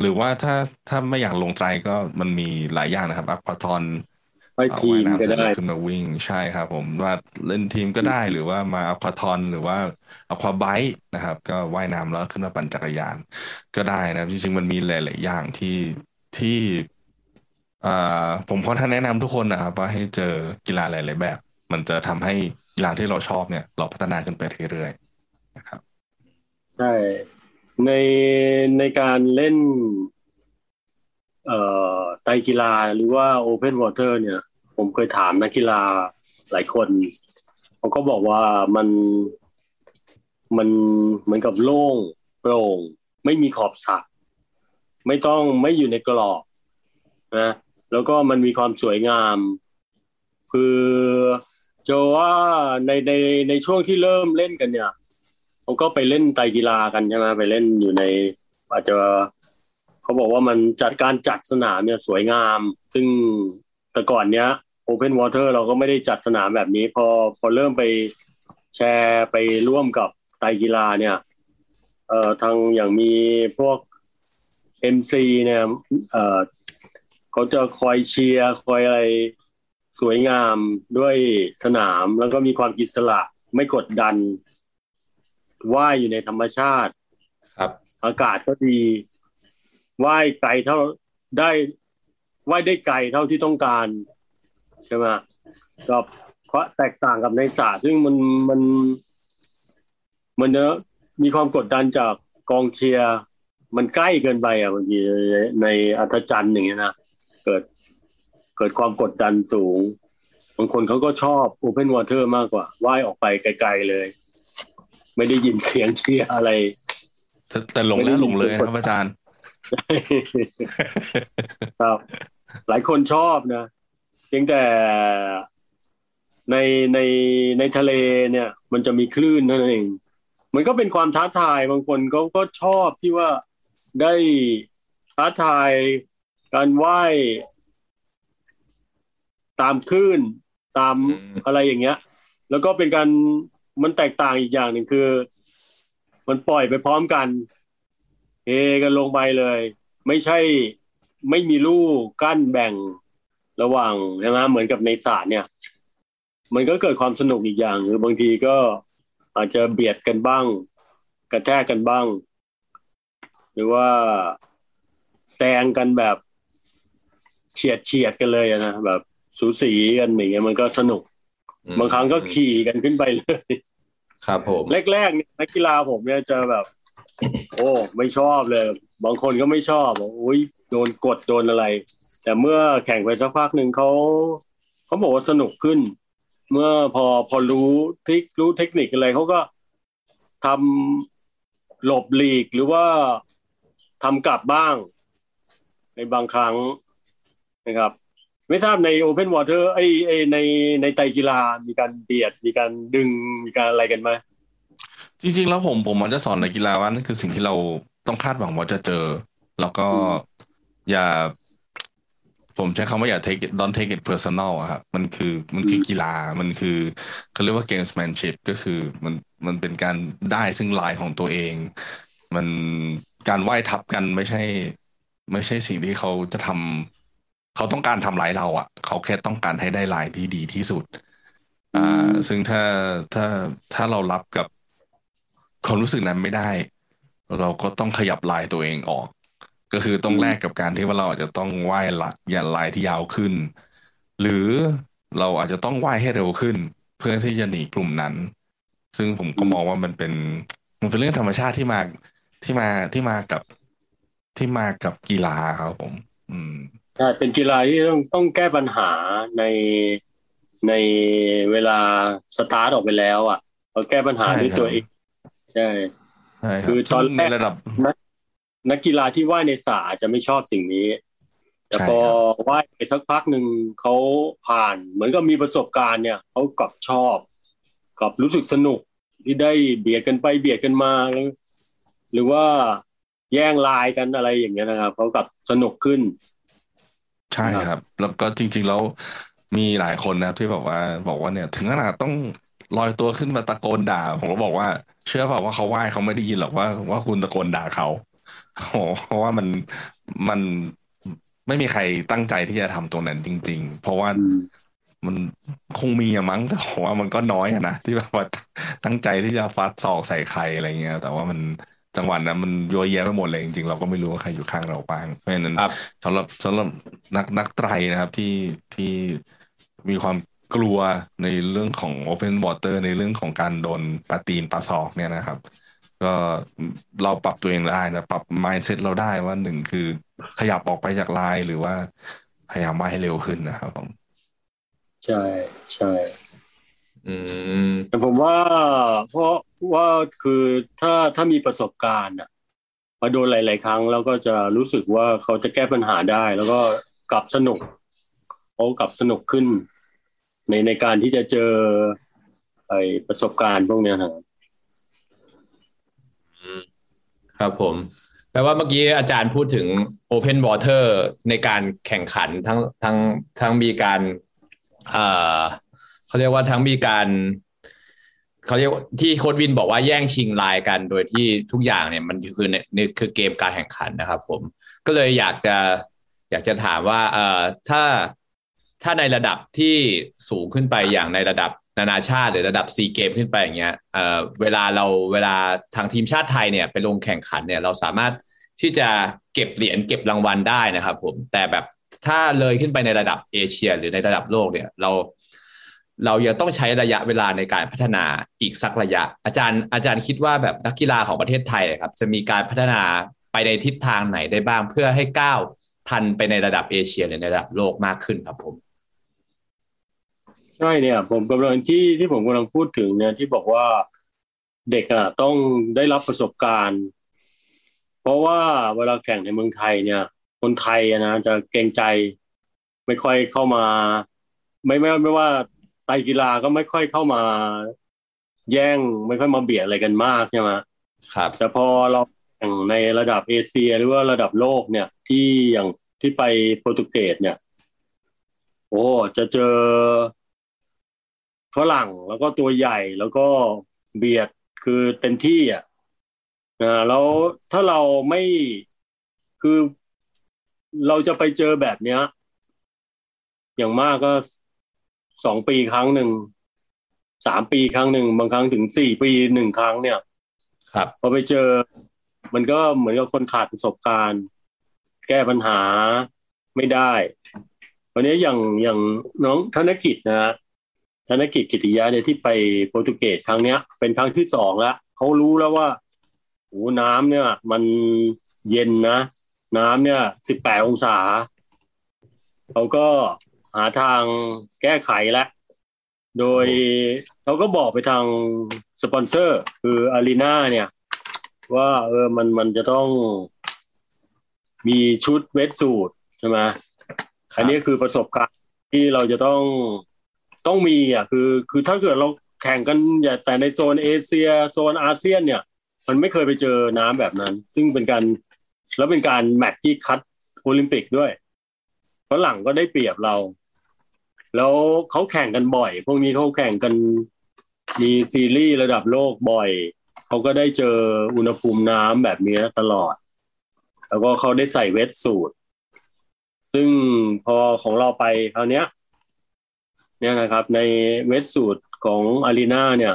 หรือว่าถ้าถ้าไม่อยากลงไตรก็มันมีหลายอย่างนะครับอัควาทอนไปทีมก็เสร็จได้แล้วขึ้นมาวิ่งใช่ครับ ผมว่าเล่นทีมก็ได้หรือว่ามาอัควาทอนหรือว่าอัควาไบค์นะครับ ก็ว่ายน้ำแล้วขึ้นมาปั่นจักรยานก็ได้นะจริงๆมันมีหลาย ๆ อย่างที่ ที่อ่าผมค่อนข้างแนะนำทุกคนนะครับว่าให้เจอกีฬาหลายๆแบบ มันจะทำให้กีฬาที่เราชอบเนี่ย เราพัฒนาขึ้นไปเรื่อยๆนะครับใช่ในในการเล่น เอ่อไตกีฬาหรือว่าโอเพนวอเตอร์เนี่ย ผมเคยถามนักกีฬาหลายคนเขาก็บอกว่ามันมันเหมือนกับโล่งโปร่ง ไม่มีขอบสระ ไม่ต้องไม่อยู่ในกรอบนะแล้วก็มันมีความสวยงาม คือโจว่าในในในช่วงที่เริ่มเล่นกันเนี่ยเขาก็ไปเล่นไตรกีฬากันใช่ไหมไปเล่นอยู่ใน อาจจะเขาบอกว่ามันจัดการจัดสนามเนี่ยสวยงาม ซึ่งแต่ก่อนเนี้ย Open Water เราก็ไม่ได้จัดสนามแบบนี้ พอพอเริ่มไปแชร์ไปร่วมกับไตรกีฬาเนี่ยเอ่อทางอย่างมีพวก MC เนี่ยเอ่อเขาจะคอยเชียร์คอยอะไรสวยงามด้วยสนามแล้วก็มีความอิสระไม่กดดัน ว่ายอยู่ในธรรมชาติ ครับ อากาศก็ดีว่ายไกลเท่าได้ว่ายได้ไกลเท่าที่ต้องการใช่ไหมก็เพราะแตกต่างกับในสระซึ่งมันมัน มันเนอะมีความกดดันจากกองเชียร์ มันใกล้เกินไปอะบางทีในอัธจันทร์อย่างเงี้ยนะเกิดเกิดความกดดันสูง บางคนเขาก็ชอบ Open Water มากกว่าว่ายออกไปไกลๆเลย ไม่ได้ยินเสียงเชียร์อะไร แต่แต่หลงแล้วหลงเลยนะครับอาจารย์ครับหลายคนชอบนะเพียงแต่ในในในทะเลเนี่ย มันจะมีคลื่นนั่นเอง มันก็เป็นความท้าทายบางคนเขาก็ชอบที่ว่า ได้ท้าทายการว่ายตามคลื่นตามอืมอะไรอย่างเงี้ย แล้วก็เป็นการมันแตกต่างอีกอย่างหนึ่งคือ มันปล่อยไปพร้อมกันเฮกันลงไปเลย ไม่ใช่ไม่มีลู่กั้นแบ่งระหว่างนะเหมือนกับในศาสตร์เนี่ย มันก็เกิดความสนุกอีกอย่างหรือบางทีก็อาจจะเบียดกันบ้าง กระแทกกันบ้างห รือว่าแซงกันแบบเฉียดเฉียดกันเลยนะแบบสูสีกันอย่างเงี้ยมันก็สนุก บางครั้งก็ขี่กันขึ้นไปเลย ครับผมแรกๆเนี่ยนักกีฬาผมเนี่ยจะแบบ โอ้ไม่ชอบเลย บางคนก็ไม่ชอบบอกอุ้ยโดนกดโดนอะไร แต่เมื่อแข่งไปสักพักหนึ่งเขาเขาบอกว่าสนุกขึ้น เมื่อพอพอรู้ทริครู้เทคนิคอะไรเขาก็ทำหลบหลีกหรือว่า ทำกลับบ้าง ในบางครั้งนะครับ ไม่ทราบใน Open Water ไอไอในในไตรกีฬามีการเบียด มีการดึงมีการอะไรกันไหมจริงๆ แล้วผมผมมันจะสอนนักกีฬาว่านั่นคือสิ่งที่เราต้องคาดหวังว่าจะเจอ แล้วก็อย่า ผมใช้คำว่าอย่า take it don't take it personal อะครับมันคือมันคือกีฬามันคือเขาเรียกว่า gamesmanship ก็คือมันมันเป็นการได้ซึ่งลายของตัวเอง มัน การไหว้ทับกันไม่ใช่ ไม่ใช่สิ่งที่เขาจะทำเขาต้องการทำร้ายเราอะเขาแค่ต้องการให้ได้ลายที่ดีที่สุด อ่า ซึ่งถ้าถ้าถ้าเรารับกับความรู้สึกนั้นไม่ได้ เราก็ต้องขยับลายตัวเองออก ก็คือต้องแลกกับการที่ว่าเราอาจจะต้องไหว้ละอย่าลายที่ยาวขึ้น หรือเราอาจจะต้องไหว้ให้เร็วขึ้น เพื่อที่จะหนีกลุ่มนั้น ซึ่งผมก็มองว่ามันเป็นมันเป็นเรื่องธรรมชาติที่มา ที่มาที่มากับที่มากับกีฬาครับผม อืมใช่เป็นกีฬาที่ต้องต้องแก้ปัญหาในในเวลาสตาร์ทออกไปแล้ว อะเราแก้ปัญหาใช่ด้วยครับตัวเองใช่ใช่รับคือตอนซึ่งแรกในระดับนักนักกีฬาที่ว่ายในสระอาจจะไม่ชอบสิ่งนี้ แต่ใช่พอครับว่ายไปสักพักหนึ่งเขาผ่าน เหมือนกับมีประสบการณ์เนี่ยเขากลับชอบกลับรู้สึกสนุกที่ได้เบียดกันไปเบียดกันมาหรือ หรือว่าแย่งลายกันอะไรอย่างเงี้ยนะครับเขากลับสนุกขึ้น ใช่ครับ แล้วก็จริง ๆ แล้วมีหลายคนนะที่บอกว่า บอกว่าเนี่ย ถึงขนาดต้องลอยตัวขึ้นมาตะโกนด่า ผมก็บอกว่า เชื่อเปล่าว่าเขาไหว้เขาไม่ได้ยินหรอกว่า ว่าคุณตะโกนด่าเขาโอ้โหเพราะว่ามันมันไม่มีใครตั้งใจที่จะทำตรงนั้นจริง ๆ เพราะว่าอืมมันคงมีอะมั้งแต่ผมว่ามันก็น้อยอะนะที่แบบว่าตั้งใจที่จะฟัดศอกใส่ใครอะไรเงี้ยแต่ว่ามัน จังหวะนั้นมันโยแยะไปหมดเลยจริงๆเราก็ไม่รู้ว่าใครอยู่ข้างเราบ้างเพราะฉะนั้นครับสำหรับสำหรับนักนักไตรนะครับที่ที่มีความกลัวในเรื่องของ Open Water ในเรื่องของการโดนปาตีนปาศอกเนี่ยนะครับ ก็เราปรับตัวเองได้นะปรับ mindset เราได้ว่าหนึ่งคือขยับออกไปจากลายหรือว่าพยายามว่ายให้เร็วขึ้นนะครับผมใช่ใช่อืม แต่ผมว่า เพราะว่าคือถ้าถ้ามีประสบการณ์อะมาโดนหลาย ๆ ครั้งแล้วก็จะรู้สึกว่าเขาจะแก้ปัญหาได้ แล้วก็กลับสนุกเขากลับสนุกขึ้น ในในการที่จะเจอไอประสบการณ์พวกเนี้ยครับครับผมแปลว่าเมื่อกี้อาจารย์พูดถึง Open Water ในการแข่งขันทั้งทั้งทั้งมีการเอ่อ เขาเรียกว่าทั้งมีการเขาเรียกที่โค้ดวินบอกว่าแย่งชิงลายกันโดยที่ทุกอย่างเนี่ยมันคือนี่คือเกมการแข่งขันนะครับ ผมก็เลยอยากจะอยากจะถามว่าเอ่อถ้าถ้าในระดับที่สูงขึ้นไปอย่างในระดับนานาชาติหรือระดับซีเกมขึ้นไปอย่างเงี้ยเอ่อเวลาเราเวลาทางทีมชาติไทยเนี่ยไปลงแข่งขันเนี่ยเราสามารถที่จะเก็บเหรียญเก็บรางวัลได้นะครับ ผมแต่แบบถ้าเลยขึ้นไปในระดับเอเชีย หรือในระดับโลกเนี่ย เรา เรายังต้องใช้ระยะเวลาในการพัฒนาอีกสักระยะ อาจารย์อาจารย์คิดว่าแบบนักกีฬาของประเทศไทยครับ จะมีการพัฒนาไปในทิศทางไหนได้บ้างเพื่อให้ก้าวทันไปในระดับเอเชียหรือในระดับโลกมากขึ้นครับผมใช่เนี่ย ผมกำลังที่ที่ผมกำลังพูดถึงเนี่ยที่บอกว่าเด็กอะต้องได้รับประสบการณ์ เพราะว่าเวลาแข่งในเมืองไทยเนี่ย คนไทยนะจะเกรงใจไม่ค่อยเข้ามา ไม่ไม่ไม่ว่า ไตรกีฬาก็ไม่ค่อยเข้ามาแย่งไม่ค่อยมาเบียดอะไรกันมากใช่ไหมครับแต่พอเราแข่งในระดับเอเชียหรือว่าระดับโลกเนี่ย ที่อย่างที่ไปโปรตุเกสเนี่ย โอ้จะเจอฝรั่งแล้วก็ตัวใหญ่แล้วก็เบียดคือเต็มที่อะนะแล้วถ้าเราไม่คือเราจะไปเจอแบบเนี้ย อย่างมากก็ สองปีครั้งหนึ่งสามปีครั้งหนึ่งบางครั้งถึงสี่ปีหนึ่งครั้งเนี่ย ครับพอไปเจอ มันก็เหมือนกับคนขาดประสบการณ์ แก้ปัญหาไม่ได้วันนี้อย่างอย่างน้องธนกิจนะฮะธนกิจกิติยาเนี่ยที่ไปโปรตุเกสครั้งเนี้ย เป็นครั้งที่สองแล้วเขารู้แล้วว่าโอ้น้ำเนี่ย มันเย็นนะน้ำเนี่ยสิบแปดองศาเขาก็ หาทางแก้ไขแล้ว โดยเขาก็บอกไปทางสปอนเซอร์ คือ Arena เนี่ย ว่าเออมันมันจะต้องมีชุด wetsuit ใช่ไหมอันนี้คือประสบการณ์ที่เราจะต้องต้องมีอะคือ คือถ้าเกิดเราแข่งกันอย่าแต่ในโซนเอเชีย โซนอาเซียนเนี่ย มันไม่เคยไปเจอน้ำแบบนั้น ซึ่งเป็นการแล้วเป็นการแมตช์ที่คัดโอลิมปิกด้วย ฝรั่งก็ได้เปรียบเรา แล้วเขาแข่งกันบ่อย พวกนี้เขาแข่งกันมีซีรีส์ระดับโลกบ่อยเขาก็ได้เจออุณหภูมิน้ำแบบนี้ตลอด แล้วก็เขาได้ใส่เวทสูตร ซึ่งพอของเราไปคราวเนี้ย เนี่ยนะครับ ในเวทสูตรของอารีนาเนี่ย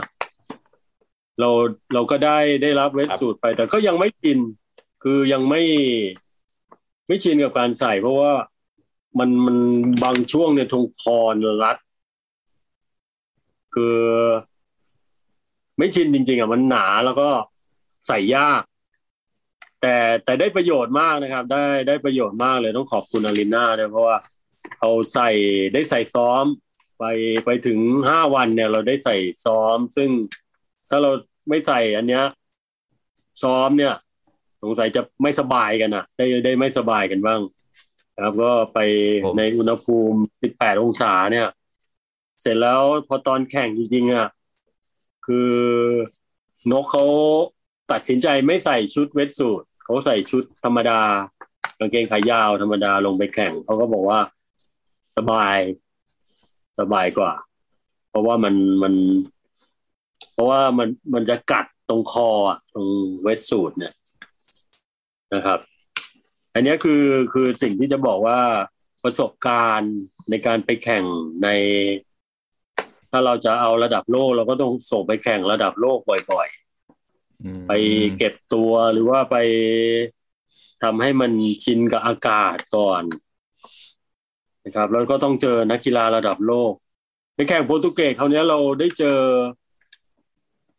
เราเราก็ได้ได้รับเวทสูตรไป แต่ก็ยังไม่ชิน คือยังไม่ไม่ชินกับการใส่เพราะว่า มันมันบางช่วงเนี่ยทงคอนรัดคือ ไม่ชินจริง ๆ อะมันหนาแล้วก็ใส่ยาก แต่แต่ได้ประโยชน์มากนะครับ ได้ได้ประโยชน์มากเลยต้องขอบคุณอาริน่าด้วยเพราะว่าเอาใส่ได้ใส่ซ้อม ไปไปถึงห้าวันเนี่ย เราได้ใส่ซ้อม ซึ่งถ้าเราไม่ใส่อันเนี้ย ซ้อมเนี่ย สงสัยจะไม่สบายกันอะ ได้ได้ไม่สบายกันบ้าง ครับก็ไปในอุณหภูมิ 18 องศาเนี่ย เสร็จแล้วพอตอนแข่งจริงๆอะคือนกเขาตัดสินใจไม่ใส่ชุดเวทสูทเขาใส่ชุดธรรมดากางเกงขายาวธรรมดาลงไปแข่งเขาก็บอกว่าสบายสบายกว่า เพราะว่ามันมัน เพราะว่ามันมันจะกัดตรงคออะตรงเวทสูทเนี่ยนะครับ อันนี้คือคือสิ่งที่จะบอกว่าประสบการณ์ในการไปแข่งใน ถ้าเราจะเอาระดับโลก เราก็ต้องส่งไปแข่งระดับโลกบ่อยๆ ไปเก็บตัวหรือว่าไปทำให้มันชินกับอากาศก่อนนะครับ แล้วก็ต้องเจอนักกีฬาระดับโลก ในแข่งโปรตุเกสคราวนี้เราได้เจอ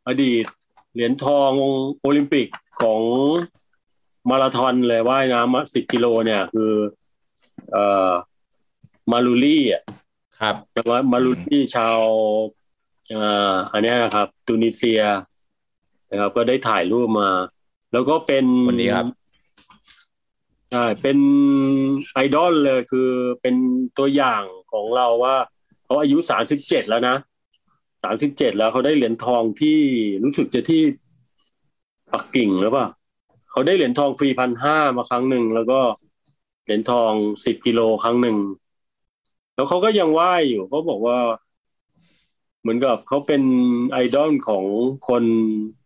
อดีตเหรียญทองโอลิมปิกของ มาราธอนเลยว่ายน้ำสิบกิโลเนี่ย คือ เอ่อมาลูลี่อะครับแต่ว่ามาลูลี่ชาวอ่าอันนี้นะครับตูนิเซียนะครับ ก็ได้ถ่ายรูปมา แล้วก็เป็นวันนี้ครับใช่เป็นไอดอลเลยคือเป็นตัวอย่างของเราว่าเขาอายุสามสิบเจ็ดแล้วนะสามสิบเจ็ดแล้วเขาได้เหรียญทองที่รู้สึกจะที่ปักกิ่งหรือเปล่า เขาได้เหรียญทองฟรีพันห้ามาครั้งหนึ่งแล้วก็เหรียญทองสิบกิโลครั้งหนึ่งแล้วเขาก็ยังว่ายอยู่เขาบอกว่า เหมือนกับเขาเป็นไอดอลของคน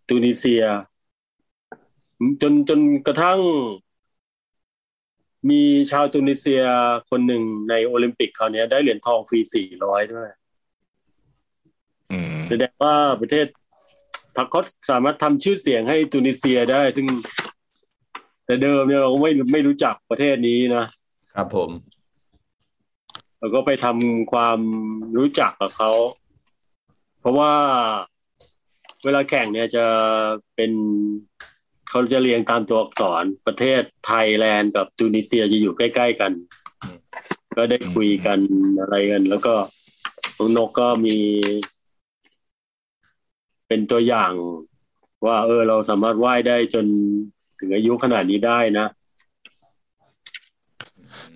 ตูนิเซีย จนจนกระทั่ง มีชาวตูนิเซียคนหนึ่งในโอลิมปิกคราวนี้ได้เหรียญทองฟรีสี่ร้อยด้วยแสดงว่าประเทศเขาสามารถทำชื่อเสียงให้ตูนิเซียได้ ซึ่ง แต่เดิมเนี่ยเราไม่ไม่รู้จักประเทศนี้นะครับผมเราก็ไปทำความรู้จักกับเขา เพราะว่าเวลาแข่งเนี่ยจะเป็นเขาจะเรียงตามตัวอักษรประเทศไทยแลนด์กับตูนิเซียจะอยู่ใกล้ ๆ กัน ก็ได้คุยกันอะไรกัน แล้วก็น้องนกก็มี เป็นตัวอย่าง ว่า เออ เราสามารถว่ายได้จน ถึงอายุขนาดนี้ได้นะ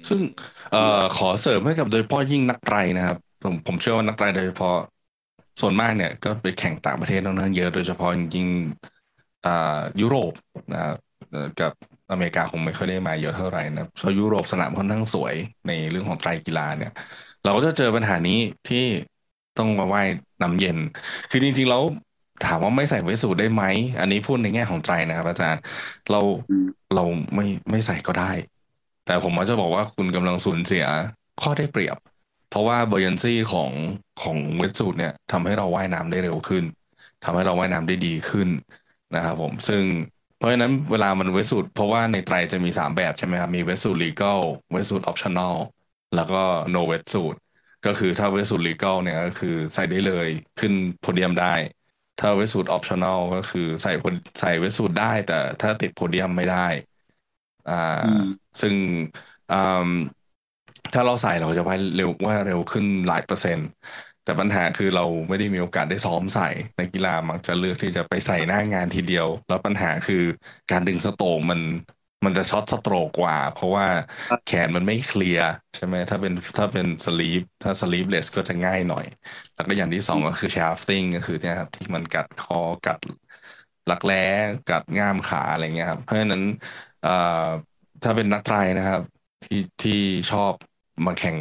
ซึ่งเอ่อขอเสริมให้กับโดยเฉพาะยิ่งนักไตรนะครับ ผมผมเชื่อว่านักไตรโดยเฉพาะส่วนมากเนี่ยก็ไปแข่งต่างประเทศน้องเยอะโดยเฉพาะจริงๆอ่ายุโรปนะครับกับอเมริกาคงไม่ค่อยได้มาเยอะเท่าไหร่นะเพราะยุโรปสนามค่อนข้างสวยในเรื่องของไตรกีฬาเนี่ย เราก็จะเจอปัญหานี้ที่ต้องมาว่ายน้ำเย็น คือจริงๆแล้ว ถามว่าไม่ใส่ไว้สูตรได้ไหม อันนี้พูดในแง่ของไตรนะครับ อาจารย์ เราเราไม่ไม่ใส่ก็ได้ แต่ผมมักจะบอกว่าคุณกำลังสูญเสียข้อได้เปรียบ เพราะว่าบ u ย a นซี่ของของเวทสูตรเนี่ยทำให้เราว่ายน้ำได้เร็วขึ้นทำให้เราว่ายน้ำได้ดีขึ้นนะครับผม ซึ่งเพราะฉะนั้นเวลามันเวทสูตรเพราะว่าในไตรจะมีสามแบบใช่ไหมครับ มีเวทสูตร legal เวทสูตร optional แล้วก็ no เวทสูตรก็คือถ้าเวทสูตร legal เนี่ยก็คือใส่ได้เลยขึ้นโพเดียมได้ ถ้าเวทสูตร optional ก็คือใส่ใส่เวทสูตรได้แต่ถ้าติดโพเดียมไม่ได้ อ่า ซึ่งถ้าเราใส่เราจะว่ายเร็วว่าเร็วขึ้นหลายเปอร์เซ็นต์ แต่ปัญหาคือเราไม่ได้มีโอกาสได้ซ้อมใส่ในกีฬามักจะเลือกที่จะไปใส่หน้างานทีเดียว แล้วปัญหาคือการดึงสโตกมัน มันจะช็อตสโตรกกว่า เพราะว่าแขนมันไม่เคลียร์ใช่ไหมถ้าเป็นถ้าเป็นสลีปถ้าสลีปเลสก็จะง่ายหน่อย แล้วก็อย่างที่สองก็คือชาฟติ้งก็คือเนี่ยครับที่มันกัดคอกัดหลักแร้กัดง่ามขาอะไรเงี้ยครับ เพราะฉะนั้นถ้าเป็นนักไตรนะครับ ที่ที่ชอบมาแข่ง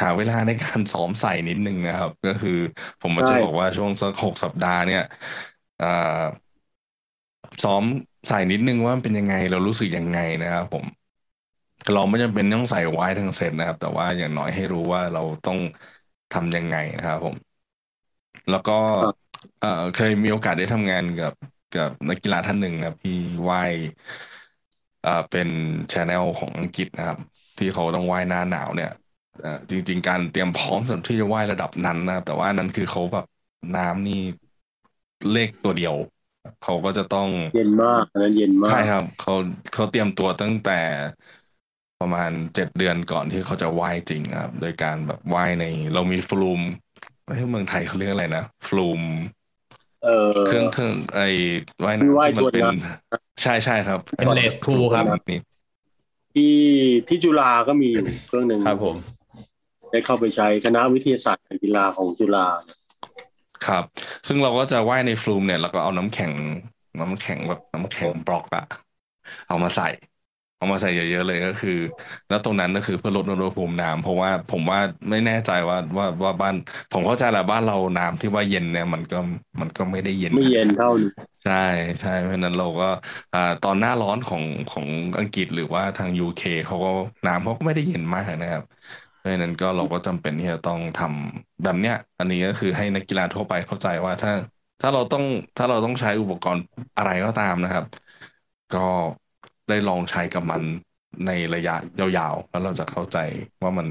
หาเวลาในการซ้อมใส่นิดนึงนะครับ ก็คือผมมันจะบอกว่าช่วงสักหกสัปดาห์เนี่ยซ้อม ใส่นิดนึงว่าเป็นยังไงเรารู้สึกยังไงนะครับผมเราไม่จำเป็นต้องใส่ไว้ทั้งเซตนะครับ แต่ว่าอย่างน้อยให้รู้ว่าเราต้องทำยังไงนะครับผม แล้วก็เอเคยมีโอกาสได้ทำงานกับกับนักกีฬาท่านหนึ่งนะพี่ว่ายเป็นชแนลของอังกฤษนะครับ ที่เขาต้องว่ายหน้าหนาวเนี่ยจริง ๆ การเตรียมพร้อมสำหรับที่จะว่ายระดับนั้นนะแต่ว่านั้นคือเขาแบบน้ำนี่เลขตัวเดียว เขาก็จะต้องเย็นมากนั้นเย็นมากใช่ครับเขาเขาเตรียมตัวตั้งแต่ประมาณเจ็ดเดือนก่อนที่เขาจะว่ายจริงครับ โดยการแบบว่ายใน เรามีฟลูมที่เมืองไทยเขาเรียกอะไรนะฟลูมเครื่องเครื่องไอ้ว่ายน้ำที่มันเป็นใช่ใช่ครับเป็นเลสคูครับนี่ที่ที่จุฬาก็มีอยู่เครื่องหนึ่งครับผม ได้เข้าไปใช้คณะวิทยาศาสตร์การกีฬาของจุฬา ครับ ซึ่งเราก็จะว่ายในฟลูมเนี่ยแล้วก็เอาน้ำแข็ง น้ำแข็งแบบน้ำแข็งบล็อกอะเอามาใส่ เอามาใส่เยอะๆเลยก็คือ แล้วตรงนั้นก็คือเพื่อลดอุณหภูมิน้ำเพราะว่าผมว่าไม่แน่ใจว่าว่าว่าบ้าน ผมเข้าใจแหละบ้านเราน้ำที่ว่าเย็นเนี่ยมันก็มันก็ไม่ได้เย็นไม่เย็นเท่าใช่ใช่เพราะนั้นเราก็อ่าตอนหน้าร้อนของของอังกฤษหรือว่าทางยูเคเขาก็น้ำเขาก็ไม่ได้เย็นมากนะครับ พราะนั้นก็เราก็จำเป็นที่จะต้องทำแบบเนี้ย อันนี้ก็คือให้นักกีฬาทั่วไปเข้าใจว่าถ้า ถ้าเราต้องถ้าเราต้องใช้อุปกรณ์อะไรก็ตามนะครับ ก็ได้ลองใช้กับมันในระยะยาวๆ แล้วเราจะเข้าใจว่ามัน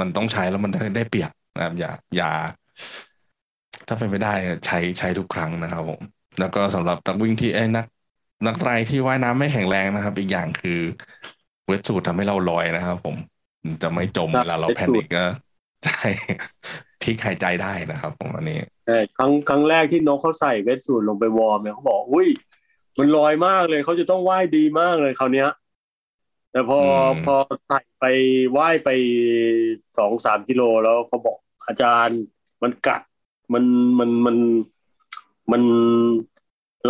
มันต้องใช้แล้วมันได้ได้เปรียบนะครับ อย่าอย่า ถ้าเป็นไปได้ใช้ใช้ทุกครั้งนะครับผมแล้วก็สำหรับนักวิ่งที่ไอ้นัก นักไตรที่ว่ายน้ำไม่แข็งแรงนะครับ อีกอย่างคือเวทสูตรทำให้เราลอยนะครับ ผม จะไม่จมเวลาเราแพนิคก็ใช่พิกหายใจได้นะครับผมอันนี้ครั้งครั้งแรกที่นกเขาใส่เวทสูตรลงไปวอร์มเนี่ยเขาบอกอุ้ย มันลอยมากเลยเขาจะต้องว่ายดีมากเลยคราวเนี้ย แต่พอพอใส่ไปว่ายไปสองสามกิโลแล้วเขาบอกอาจารย์มันกัดมันมันมันมัน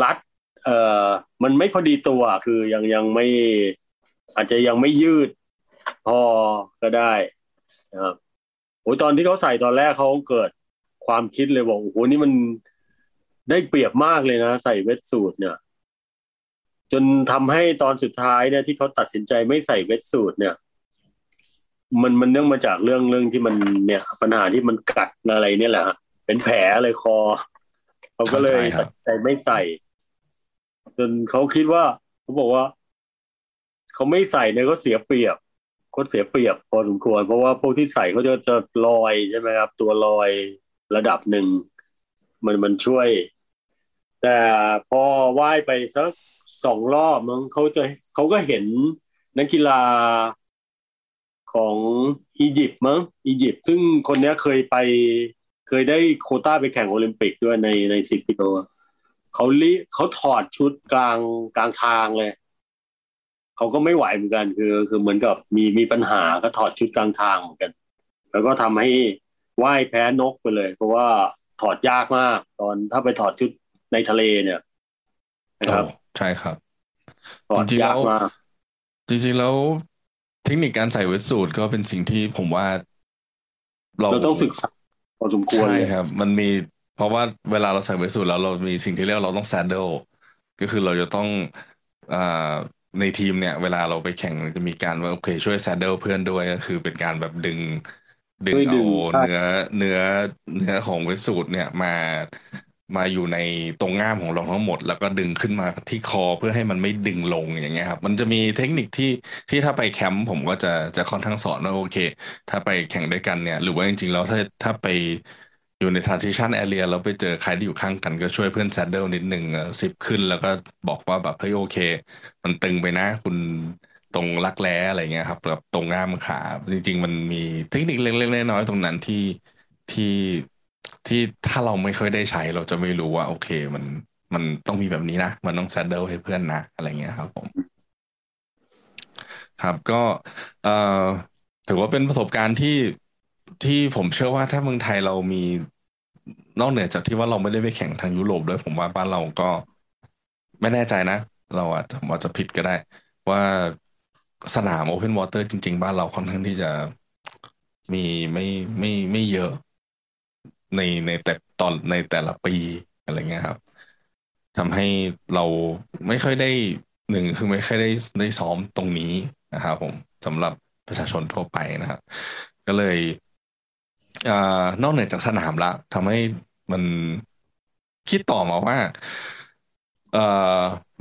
รัด เอ่อ มันไม่พอดีตัวคือยังยังไม่ อาจจะยังไม่ยืด พอก็ได้นะครับโอ้ตอนที่เขาใส่ตอนแรกเขาเกิดความคิดเลยบอกโอ้โหนี่มันได้เปรียบมากเลยนะ ใส่เวทสูตรเนี่ย จนทำให้ตอนสุดท้ายเนี่ยที่เขาตัดสินใจไม่ใส่เวทสูตรเนี่ย มันมันเนื่องมาจากเรื่องเรื่องที่มันเนี่ย ปัญหาที่มันกัดอะไรเนี่ยแหละเป็นแผลอะไรคอเขาก็เลยตัดใจไม่ใส่ จนเขาคิดว่าเขาบอกว่า เขาไม่ใส่เนี่ยก็เสียเปรียบ ก็เสียเปรียบพอสมควร เพราะว่าพวกที่ใส่เขาจะจะลอยใช่ไหมครับ ตัวลอยระดับหนึ่ง มันมันช่วย แต่พอว่ายไปสักสองรอบมั้งเขาจะเขาก็เห็นนักกีฬาของอียิปต์มั้งอียิปต์ซึ่งคนนี้เคยไปเคยได้โคต้าไปแข่งโอลิมปิกด้วยในในสิบกิโลเขาลิเขาถอดชุดกลางกลางทางเลย เขาก็ไม่ไหวเหมือนกัน คือ คือเหมือนกับมีมีปัญหาก็ถอดชุดกลางทางเหมือนกัน แล้วก็ทำให้ว่ายแพ้นกไปเลย เพราะว่าถอดยากมาก ตอนถ้าไปถอดชุดในทะเลเนี่ยนะครับใช่ครับถอดยากมากจริงๆแล้วเทคนิคการใส่เวทสูตรก็เป็นสิ่งที่ผมว่าเราเราต้องศึกษาพอสมควรใช่ครับ มันมีเพราะว่าเวลาเราใส่ wetsuit แล้วเรามีสิ่งที่เรียกเราต้อง saddle ก็คือเราจะต้องอ่า ในทีมเนี่ย เวลาเราไปแข่งจะมีการว่าโอเคช่วย saddle เพื่อนด้วยก็คือเป็นการแบบดึงดึงเอาเนื้อเนื้อเนื้อของเวสูตรเนี่ยมามาอยู่ในตรงง่ามของเราทั้งหมด แล้วก็ดึงขึ้นมาที่คอเพื่อให้มันไม่ดึงลงอย่างเงี้ยครับ มันจะมีเทคนิคที่ที่ถ้าไปแคมป์ผมก็จะจะค่อนข้างสอนว่าโอเค ถ้าไปแข่งด้วยกันเนี่ย หรือว่าจริงๆแล้วถ้าถ้าไป อยู่ใน transition area แล้วไปเจอใครที่อยู่ข้างกันก็ช่วยเพื่อน saddle นิดหนึ่งสิบขึ้นแล้วก็บอกว่าแบบเฮ้ยโอเค มันตึงไปนะ คุณตรงรักแร้อะไรเงี้ยครับกับตรงง่ามขา จริง ๆ มันมีเทคนิคเล็กๆน้อยๆตรงนั้นที่ที่ที่ถ้าเราไม่ค่อยได้ใช้เราจะไม่รู้ว่า โอเคมันมันต้องมีแบบนี้นะ มันต้อง saddle ให้เพื่อนนะ อะไรเงี้ยครับผมครับก็เอ่อถือว่าเป็นประสบการณ์ที่ ที่ผมเชื่อว่าถ้าเมืองไทยเรามีนอกเหนือจากที่ว่าเราไม่ได้ไปแข่งทางยุโรปด้วยผมว่าบ้านเราก็ไม่แน่ใจนะ เราอาจจะอาจจะผิดก็ได้ ว่าสนามโอเพนวอเตอร์จริง ๆ บ้านเราค่อนข้างที่จะมีไม่ไม่ไม่เยอะในในแต่ตอนในแต่ละปีอะไรเงี้ยครับทำให้เราไม่ค่อยได้หนึ่งคือไม่ค่อยได้ได้ซ้อมตรงนี้นะครับผมสำหรับประชาชนทั่วไปนะครับก็เลย นอกเหนือจากสนามละทำให้มันคิดต่อมาว่า เออ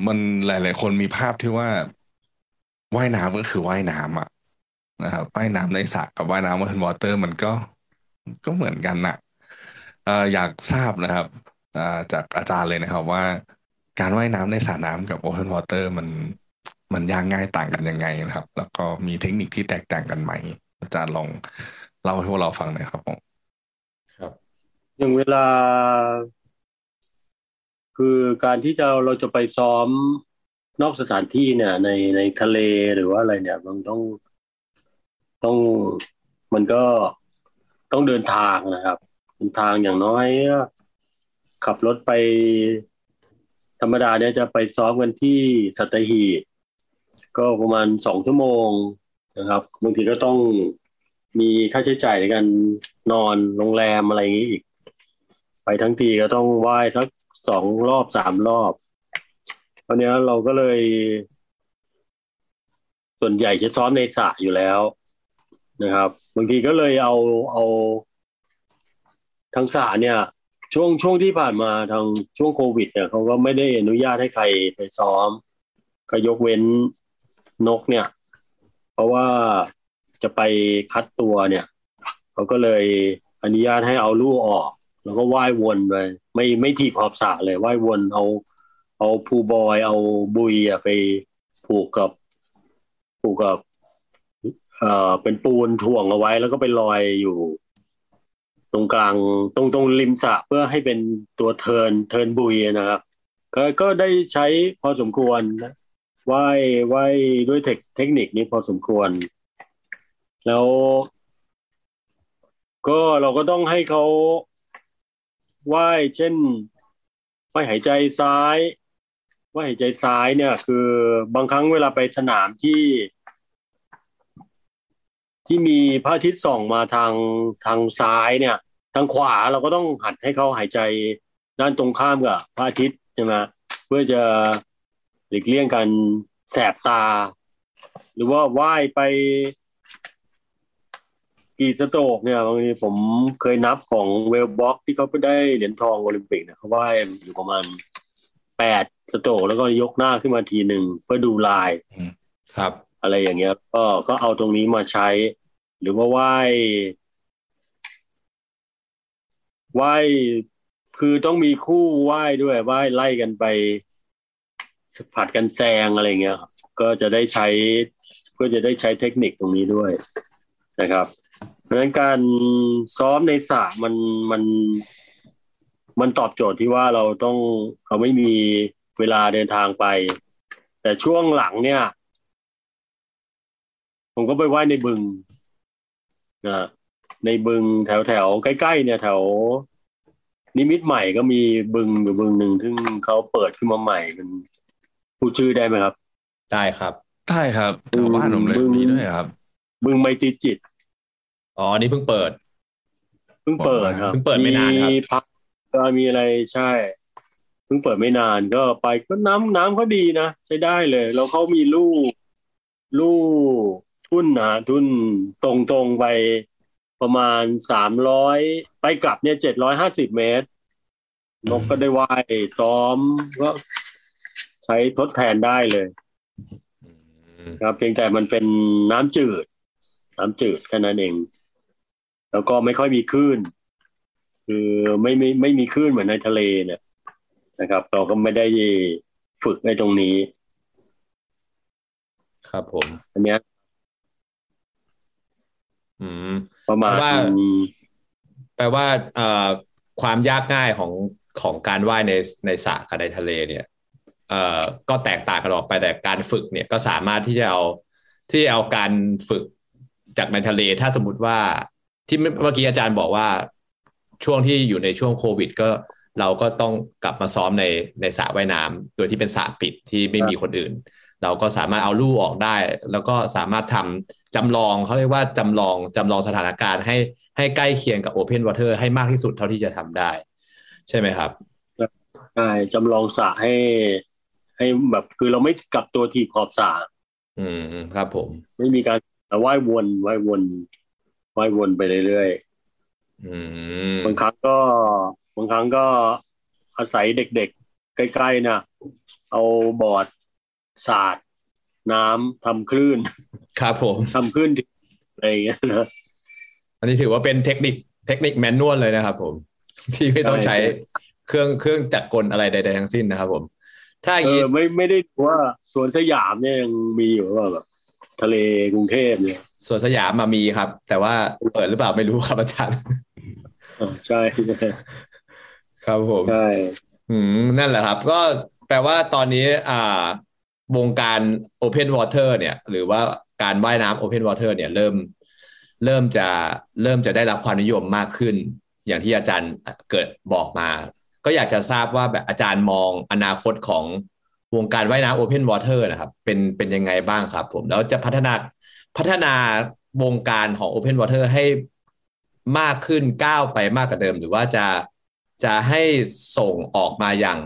มันหลาย ๆ คนมีภาพที่ว่าว่ายน้ำก็คือว่ายน้ำอะนะครับว่ายน้ำในสระกับว่ายน้ำบนวอเตอร์มันก็ก็เหมือนกันนะเอออยากทราบนะครับจากอาจารย์เลยนะครับว่าการว่ายน้ำในสระน้ำกับโอเพนวอเตอร์มันมันยากง่ายต่างกันยังไงนะครับ แล้วก็มีเทคนิคที่แตกต่างกันไหม อาจารย์ลอง เล่าให้พวกเราฟังหน่อยครับผมครับ อย่างเวลา คือการที่จะเราจะไปซ้อมนอกสถานที่เนี่ย ในในทะเลหรือว่าอะไรเนี่ย มันต้องต้องมันก็ต้องเดินทางนะครับเดินทางอย่างน้อย ขับรถไป ธรรมดาเนี่ยจะไปซ้อมกันที่สัตหีบก็ประมาณสองชั่วโมงนะครับบางทีก็ต้อง มีค่าใช้จ่ายในการนอนโรงแรมอะไรอย่างนี้อีก ไปทั้งทีก็ต้องไหว้สักสองรอบสามรอบตอนนี้เราก็เลย ส่วนใหญ่จะซ้อมในสระอยู่แล้วนะครับ บางทีก็เลยเอาเอาทั้งสระเนี่ย ช่วงช่วงที่ผ่านมาทางช่วงโควิดเนี่ยเขาก็ไม่ได้อนุญาตให้ใครไปซ้อม ก็ยกเว้นนกเนี่ย เพราะว่า จะไปคัดตัวเนี่ยเขาก็เลยอนุญาตให้เอาลูกออก แล้วก็ว่ายวนไปไม่ไม่ถีบขอบสระเลยว่ายวนเอา เอาพูบอย เอาบุยอะไปผูกกับผูกกับเอ่อเป็นปูนถ่วงเอาไว้ แล้วก็ไปลอยอยู่ตรงกลางตรงตรงริมสระเพื่อให้เป็นตัวเทินเทินบุยนะครับก็ก็ได้ใช้พอสมควรนะว่ายว่ายด้วยเทคเทคนิคนี้พอสมควร แล้ว ก็เราก็ต้องให้เขาว่ายเช่นว่ายหายใจซ้ายว่ายหายใจซ้ายเนี่ย คือบางครั้งเวลาไปสนามที่ ที่มีพระอาทิตย์ส่องมาทางทางซ้ายเนี่ย ทางขวาเราก็ต้องหัดให้เขาหายใจด้านตรงข้ามกับพระอาทิตย์ใช่ไหมเพื่อจะหลีกเลี่ยงการแสบตา หรือว่าว่ายไป กี่ stroke เนี่ยบางทีผมเคยนับของ Wellbrock ที่เขาไปได้เหรียญทองโอลิมปิกเนี่ยเขาว่ายอยู่ประมาณแปด stroke แล้วก็ยกหน้าขึ้นมาทีหนึ่งเพื่อดูลายครับ อะไรอย่างเงี้ย ก็ก็เอาตรงนี้มาใช้ หรือว่าว่ายว่ายคือต้องมีคู่ว่ายด้วยว่ายไล่กันไปผลัดกันแซงอะไรเงี้ยก็จะได้ใช้เพื่อจะได้ใช้เทคนิคตรงนี้ด้วย นะครับ เพราะฉะนั้นการซ้อมในสระมันมันมันตอบโจทย์ที่ว่าเราต้องเราไม่มีเวลาเดินทางไป แต่ช่วงหลังเนี่ย ผมก็ไปไหว้ในบึงนะในบึงแถวแถวใกล้ๆเนี่ยแถว นิมิตใหม่ก็มีบึงอยู่บึงหนึ่งซึ่งเขาเปิดขึ้นมาใหม่เป็นพูดชื่อได้ไหมครับ ได้ครับ ได้ครับแถวบ้านผมเลยมีด้วยครับ บึงไมตรีจิต อ๋อนี่เพิ่งเปิด เพิ่งเปิดครับเพิ่งเปิดไม่นานครับมีพักก็มีอะไรใช่ เพิ่งเปิดไม่นานก็ไปก็น้ำน้ำเขาดีนะ ใช้ได้เลย แล้วเขามีลูกลูกทุ่นนะทุ่นตรงตรงๆไปประมาณสามร้อยไปกลับเนี่ยเจ็ดร้อยห้าสิบเมตร นกก็ได้ว่ายซ้อมก็ใช้ทดแทนได้เลย ครับเพียงแต่มันเป็นน้ำจืด น้ำจืดแค่นั้นเอง แล้วก็ไม่ค่อยมีคลื่น คือไม่ไม่ไม่มีคลื่นเหมือนในทะเลเนี่ยนะครับ เราก็ไม่ได้ฝึกในตรงนี้ ครับผมอันเนี้ยอืมประมาณแปลว่าแปลว่าเอ่อความยากง่ายของของการว่ายในในสระกับในทะเลเนี่ยเอ่อก็แตกต่างกันออกไปแต่การฝึกเนี่ยก็สามารถที่จะเอาที่เอาการฝึก จากในทะเลถ้าสมมติว่าที่เมื่อกี้อาจารย์บอกว่าช่วงที่อยู่ในช่วงโควิด ก็เราก็ต้องกลับมาซ้อมในในสระว่ายน้ำโดยที่เป็นสระปิดที่ไม่มีคนอื่น เราก็สามารถเอาลู่ออกได้ แล้วก็สามารถทำจำลองเขาเรียกว่าจำลองจำลองสถานการณ์ให้ให้ใกล้เคียงกับ Open Water ให้มากที่สุดเท่าที่จะทำได้ ใช่ไหมครับใช่จำลองสระให้ ให้แบบคือเราไม่กลับตัวทีบขอบสระอืมครับผม ไม่มีการ ว่ายวนว่ายวนว่ายวนไปเรื่อยอืมๆบางครั้งก็บางครั้งก็อาศัยเด็กๆ ใกล้ๆนะเอาบอร์ดสาดน้ำทำคลื่น ครับผมทำคลื่นอะไรอย่างเงี้ยนะอันนี้ถือว่าเป็นเทคนิคเทคนิคแมนนวลเลยนะครับผม ที่ไม่ต้องใช้ใช่เครื่องเครื่องจักรกลอะไรใดๆทั้งสิ้นนะครับผม ถ้าอเอย่างนี้อไม่ไม่ได้ดูว่าสวนสยามเนี่ยยังมีอยู่ว่าแบบ ทะเลกรุงเทพเนี่ยสวนสยามมามีครับ แต่ว่าเปิดหรือเปล่าไม่รู้ครับอาจารย์อ่าใช่ ครับผมใช่อืมนั่นแหละครับ ก็แปลว่าตอนนี้ อ่าวงการ Open Water เนี่ย หรือว่าการว่ายน้ำ Open Water เนี่ยเริ่ม เริ่มจะเริ่มจะได้รับความนิยมมากขึ้น อย่างที่อาจารย์เกิดบอกมา ก็อยากจะทราบว่าแบบอาจารย์มองอนาคตของ วงการว่ายน้ำ Open Water นะครับ เป็นเป็นยังไงบ้างครับผม แล้วจะพัฒนาพัฒนาวงการของ Open Water ให้มากขึ้นก้าวไปมากกว่าเดิม หรือว่าจะจะให้ส่งออกมาอย่าง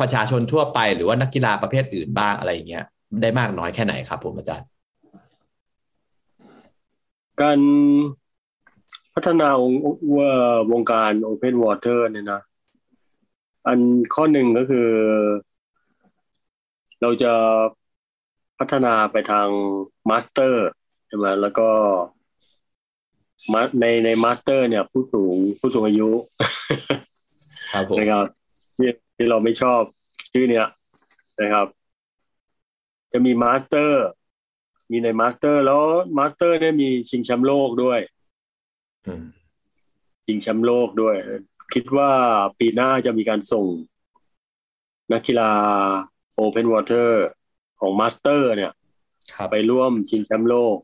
ประชาชนทั่วไป หรือว่านักกีฬาประเภทอื่นบ้างอะไรอย่างเงี้ยได้มากน้อยแค่ไหนครับผมอาจารย์ การพัฒนาวงว่าวงการ Open Water เนี่ยนะ อันข้อหนึ่งก็คือ เราจะพัฒนาไปทาง master ใช่ไหมแล้วก็มาในใน master เนี่ย ผู้สูงผู้สูงอายุครับผมนะครับที่ที่เราไม่ชอบชื่อเนี้ยนะครับ จะมี master มีใน master แล้ว master เนี่ยมีชิงแชมป์โลกด้วยอืมชิงแชมป์โลกด้วย คิดว่าปีหน้าจะมีการส่งนักกีฬา Open Water ของ Masters เนี่ยครับไปร่วมชิงแชมป์โลก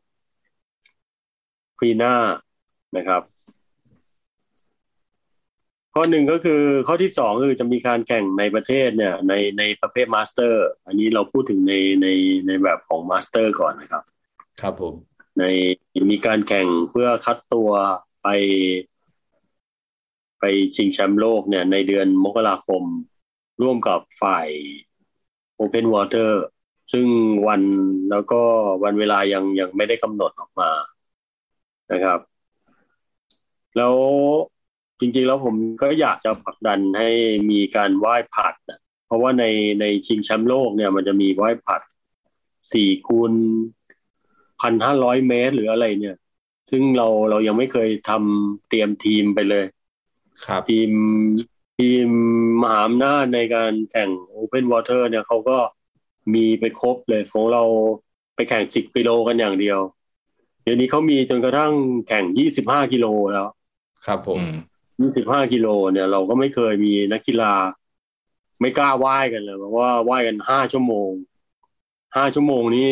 ปีหน้านะครับ ข้อหนึ่งก็คือข้อที่สองคือจะมีการแข่งในประเทศเนี่ย ในในประเภท Masters อันนี้เราพูดถึงในในในแบบของ Masters ก่อนนะครับ ครับผม ในมีการแข่งเพื่อคัดตัวไป ไปชิงแชมป์โลกเนี่ย ในเดือนมกราคมร่วมกับฝ่าย Open Water ซึ่งวันแล้วก็วันเวลายังยังไม่ได้กำหนดออกมานะครับ แล้วจริงๆแล้วผมก็อยากจะผลักดันให้มีการว่ายผลัดนะเพราะว่าในในชิงแชมป์โลกเนี่ย มันจะมีว่ายผลัดสี่คูณพันห้าร้อยเมตรหรืออะไรเนี่ย ซึ่งเราเรายังไม่เคยทำเตรียมทีมไปเลยครับทีม ทีมมหาอำนาจในการแข่ง Open Water เนี่ยเขาก็มีไปครบเลยของเราไปแข่งสิบกิโลกันอย่างเดียว เดี๋ยวนี้เขามีจนกระทั่งแข่งยี่สิบห้ากิโลแล้ว ครับผมอืมยี่สิบห้ากิโลเนี่ย เราก็ไม่เคยมีนักกีฬา ไม่กล้าว่ายกันเลยเพราะว่าว่ายกันห้าชั่วโมงห้าชั่วโมงนี้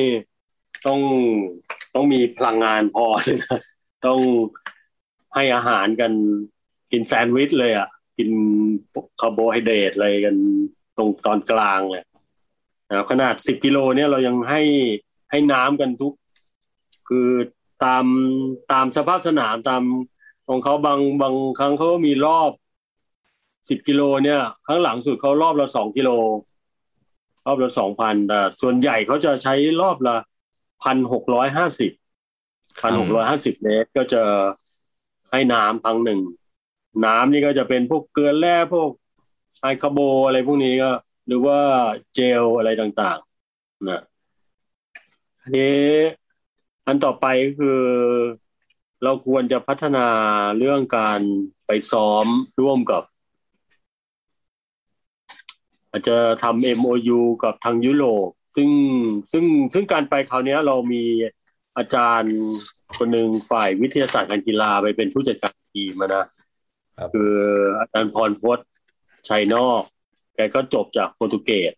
ต้องต้องมีพลังงานพอเลยนะต้องให้อาหารกันกินแซนด์วิชเลยอะ กินคาร์โบไฮเดรตอะไรกันตรงตอนกลางเลยนะขนาดสิบกิโลเนี่ยเรายังให้ให้น้ำกันทุก คือตามตามสภาพสนามตามของเขาบางบางครั้งเขาก็มีรอบสิบกิโลเนี่ยครั้งหลังสุดเขารอบละสองกิโล รอบละสองพันแต่ส่วนใหญ่เขาจะใช้รอบละพันหกร้อยห้าสิบพันหกร้อยห้าสิบเมตรก็จะให้น้ำครั้งหนึ่ง น้ำนี่ก็จะเป็นพวกเกลือแร่พวกไฮคาโบอะไรพวกนี้ก็ หรือว่าเจลอะไรต่างๆนะอันนี้อันต่อไปก็คือเราควรจะพัฒนาเรื่องการไปซ้อมร่วมกับ อาจจะทำ MOU กับทางยุโรปซึ่งซึ่งซึ่งการไปคราวนี้เรามีอาจารย์คนหนึ่งฝ่ายวิทยาศาสตร์การกีฬาไปเป็นผู้จัดการทีมนะ คืออาจารย์พรพศชัยนอก แกก็จบจากโปรตุเกส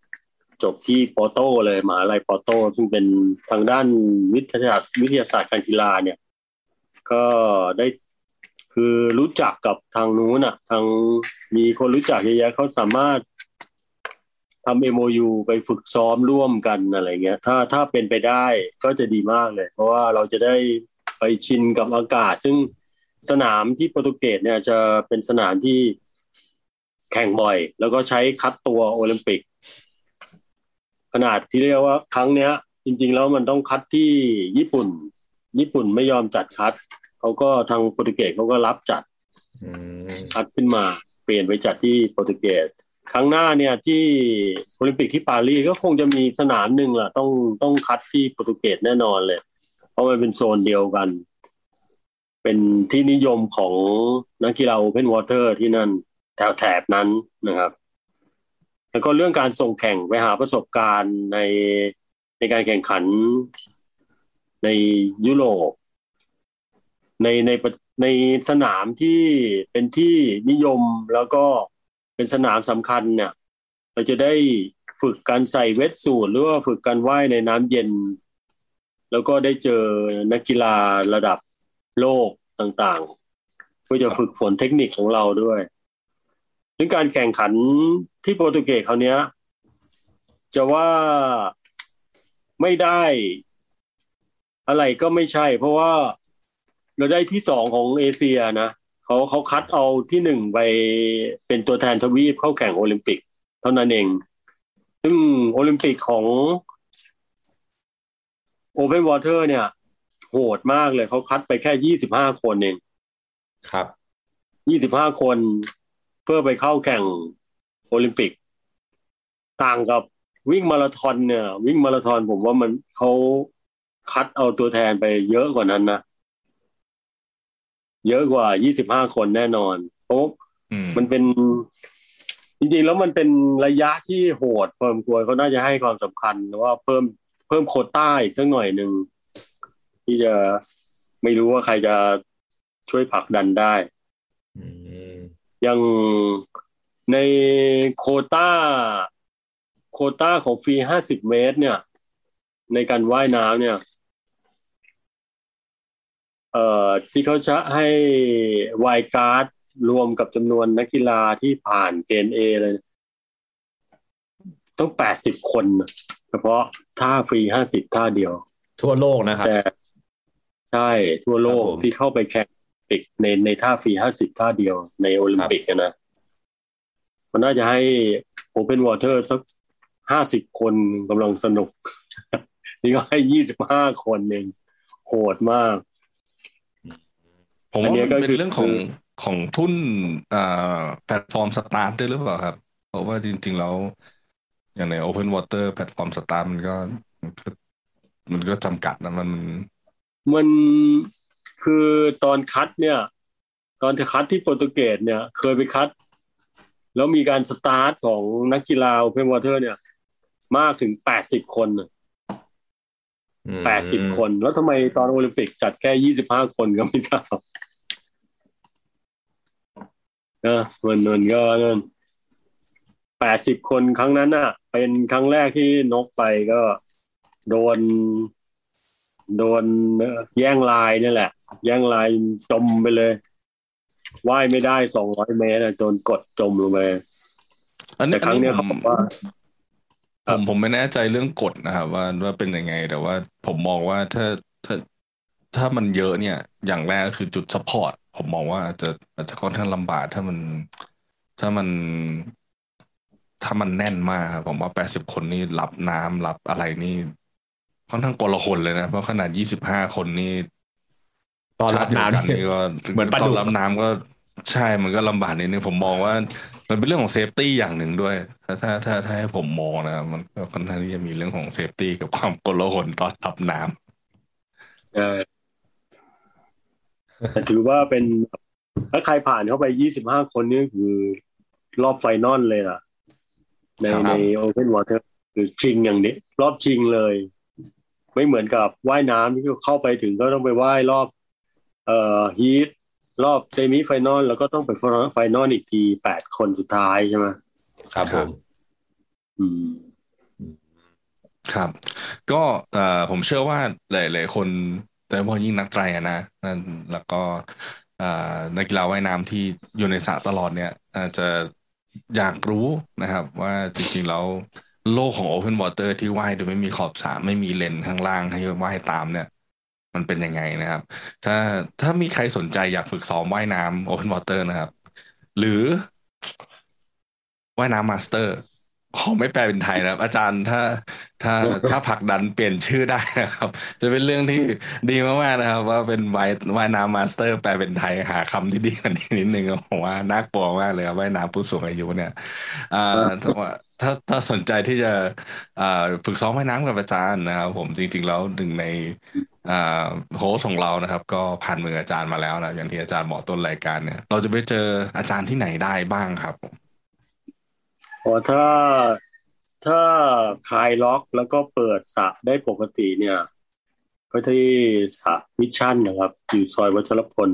จบที่ปอโตเลยมหาลัยปอโต ซึ่งเป็นทางด้านวิทยาศาสตร์วิทยาศาสตร์การกีฬาเนี่ย ก็ได้คือรู้จักกับทางนู้นอะ ทางมีคนรู้จักเยอะแยะเขาสามารถทำ MOU ไปฝึกซ้อมร่วมกันอะไรเงี้ย ถ้าถ้าเป็นไปได้ก็จะดีมากเลย เพราะว่าเราจะได้ไปชินกับอากาศ ซึ่ง สนามที่โปรตุเกสเนี่ยจะเป็นสนามที่แข่งบ่อย แล้วก็ใช้คัดตัวโอลิมปิก ขนาดที่เรียกว่าครั้งเนี้ย จริง ๆ แล้วมันต้องคัดที่ญี่ปุ่น ญี่ปุ่นไม่ยอมจัดคัดเขาก็ทางโปรตุเกสเขาก็รับจัดคัดขึ้นมาเปลี่ยนไปจัดที่โปรตุเกสครั้งหน้าเนี่ยที่โอลิมปิกที่ปารีสก็คงจะมีสนามหนึ่งล่ะ ต้องต้องคัดที่โปรตุเกสแน่นอนเลย เพราะมันเป็นโซนเดียวกัน เป็นที่นิยมของนักกีฬา Open Water ที่นั่นแถวแถบนั้นนะครับ แล้วก็เรื่องการส่งแข่งไปหาประสบการณ์ในในการแข่งขันในยุโรป ในในในสนามที่เป็นที่นิยมแล้วก็เป็นสนามสำคัญเนี่ย เราจะได้ฝึกการใส่เวทสูทหรือว่าฝึกการว่ายในน้ำเย็น แล้วก็ได้เจอนักกีฬาระดับ โลกต่างๆ เพื่อจะฝึกฝนเทคนิคของเราด้วยเรื่งการแข่งขันที่โปรตุเกสเขาเนี้ย จะว่าไม่ได้ อะไรก็ไม่ใช่ เพราะว่าเราได้ที่สองของเอเชียนะเขาเขาคัดเอาที่หนึ่งไปเป็นตัวแทนทวีปเข้าแข่งโอลิมปิก เท่านั้นเอง ซึ่งโอลิมปิกของOpen Water เนี่ย โหดมากเลยเขาคัดไปแค่ยี่สิบห้าคนเองครับยี่สิบห้าคนเพื่อไปเข้าแข่งโอลิมปิก ต่างกับวิ่งมาราธอนเนี่ย วิ่งมาราธอนผมว่ามันเขาคัดเอาตัวแทนไปเยอะกว่านั้นนะเยอะกว่า25คนแน่นอนเพราะมันเป็น จริงๆ แล้วมันเป็นระยะที่โหดพอสมควรเขาน่าจะให้ความสำคัญว่าเพิ่มเพิ่มโคต้าอีกสักหน่อยหนึ่ง ที่จะไม่รู้ว่าใครจะช่วยผลักดันได้ยังในโคต้า โคต้าของฟรีห้าสิบเมตร เนี่ย ในการว่ายน้ำเนี่ย เอ่อที่เขาจะให้วายการ์ดรวมกับจำนวนนักกีฬาที่ผ่านเกณฑ์เอเลย ต้องแปดสิบคน เฉพาะท่าฟรีห้าสิบท่าเดียว ทั่วโลกนะครับ ใช่ทั่วโลกที่เข้าไปแข่งปิกในในท่าฟรีห้าสิบท่าเดียวในโอลิมปิกนะมันน่าจะให้โอเพนวอเตอร์สักห้าสิบคนกำลังสนุก นี่ก็ให้ยี่สิบห้าคนเองโหดมาก ผมว่ามันเป็นเรื่องของของทุนอ่า platform start ด้วยหรือเปล่าครับ เพราะว่าจริง ๆ แล้ว อย่างใน Open Water platform start มันก็ มันก็จำกัดนะมัน มันคือตอนคัดเนี่ย ตอนที่คัดที่โปรตุเกสเนี่ย เคยไปคัด แล้วมีการสตาร์ทของนักกีฬา Open Water เนี่ย มากถึงแปดสิบคนแปดสิบคน แล้วทำไมตอนโอลิมปิกจัดแค่ยี่สิบห้าคนก็ไม่ทราบนะมันมันก็นั่นแปดสิบคนครั้งนั้นอะ เป็นครั้งแรกที่นกไปก็โดน โดนแย่งลายนี่แหละ แย่งลายจมไปเลยว่ายไม่ได้สองร้อยเมตรจนกดจมลงไปแต่ครั้งนี้เขาบอกว่าผมผมไม่แน่ใจเรื่องกฎนะครับว่าว่าเป็นยังไง แต่ว่าผมมองว่าถ้าถ้าถ้ามันเยอะเนี่ย อย่างแรกคือจุด support ผมมองว่าจะอาจจะค่อนข้างลำบากถ้ามันถ้ามันถ้ามันแน่นมากครับผมว่าแปดสิบคนนี่รับน้ำรับอะไรนี่ ค่อนข้างอลหม่านเลยนะ เพราะขนาดยี่สิบห้าคนนี่ตอนรับน้ำนี่ก็เหมือนปลาตอนกรูกันรับน้ำก็ใช่มันก็ลำบากนิดนึงผมมองว่า มันเป็นเรื่องของ safety อย่างหนึ่งด้วย ถ้าถ้าถ้าถ้าให้ผมมองนะครับมันก็ค่อนข้างที่จะมีเรื่องของ safety กับความอลหม่านตอนรับน้ำเออแต่ถือว่าเป็นถ้าใครผ่านเข้าไปยี่สิบห้าคนนี่คือรอบ final เลยล่ะ ในครับใน Open Water คือชิงอย่างนี้ รอบชิงเลย ไม่เหมือนกับว่ายน้ำที่เข้าไปถึงก็ต้องไปว่ายรอบเอ่อ heat รอบ semifinal แล้วก็ต้องไป final อีกทีแปดคนสุดท้ายใช่ไหมครับผมอืมครับ ก็เอ่อผมเชื่อว่าหลายๆคนโดยเฉพาะยิ่งนักไตรอะนะนั่นแล้วก็เอ่อนักกีฬาว่ายน้ำที่อยู่ในสระตลอดเนี่ยอาจจะอยากรู้นะครับ ว่าจริงๆแล้ว โลกของ Open Water ที่ว่ายโดยไม่มีขอบสระไม่มีเลนข้างล่างให้ว่ายตามเนี่ย มันเป็นยังไงนะครับ ถ้าถ้ามีใครสนใจอยากฝึกซ้อมว่ายน้ำ Open Water นะครับ หรือว่ายน้ำ Masters ขอไม่แปลเป็นไทยนะครับ อาจารย์ถ้าถ้าถ้าผลักดันเปลี่ยนชื่อได้นะครับ จะเป็นเรื่องที่ดีมากๆนะครับ ว่าเป็นว่ายว่ายน้ำ Masters แปลเป็นไทยหาคำที่ดีกว่านี้นิดนึงผมว่าน่ากลัวมากเลยครับว่ายน้ำผู้สูงอายุเนี่ยอ่าแต่ว่า ถ้าถ้าสนใจที่จะอ่าฝึกซ้อมว่ายน้ำกับอาจารย์นะครับ ผมจริง ๆ แล้วหนึ่งในอ่า host ของเรานะครับ ก็ผ่านมืออาจารย์มาแล้วนะอย่างที่อาจารย์บอกต้นรายการเนี่ย เราจะไปเจออาจารย์ที่ไหนได้บ้างครับผมอ๋อถ้าถ้าคลายล็อกแล้วก็เปิดสระได้ปกติเนี่ยก็ที่สระ Vision นะครับ อยู่ซอยวัชรพล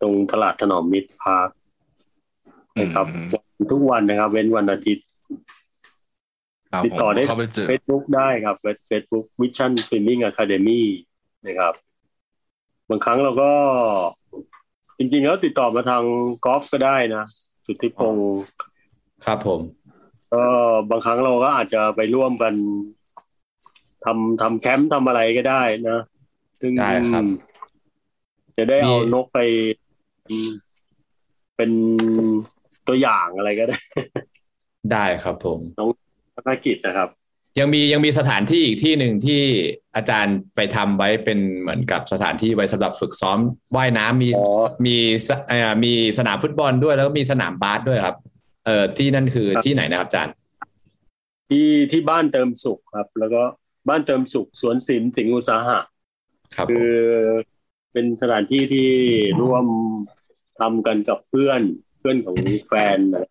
ตรงตลาดถนอมมิตร Park นะครับอืมทุกวันนะครับ เว้นวันอาทิตย์ครับ ติดต่อได้ผมเข้าไปเจอเฟซบุ๊กได้ครับเฟซบุ๊ก Vision Swimming Academy นะครับ บางครั้งเราก็ จริงๆแล้วติดต่อมาทางกอล์ฟก็ได้นะ สุทธิพงศ์ครับผมก็บางครั้งเราก็อาจจะไปร่วมกันทำทำแคมป์ทำอะไรก็ได้นะซึ่งได้ครับ จะได้เอามีนกไปอืมเป็นตัวอย่างอะไรก็ได้ ได้ครับผม ภารกิจนะครับ ยังมียังมีสถานที่อีกที่หนึ่งที่อาจารย์ไปทำไว้เป็นเหมือนกับสถานที่ไว้สำหรับฝึกซ้อมว่ายน้ำมีอ๋อมีสเอ่อมีสนามฟุตบอลด้วยแล้วก็มีสนามบาสด้วยครับ เอ่อที่นั่นคือครับที่ไหนนะครับอาจารย์ ที่ที่บ้านเติมสุขครับ แล้วก็บ้านเติมสุขสวนสินสิงห์อุตสาหะครับผคืมอเป็นสถานที่ที่ร่วมทำกันกับเพื่อนเพื่อนของแฟนนะ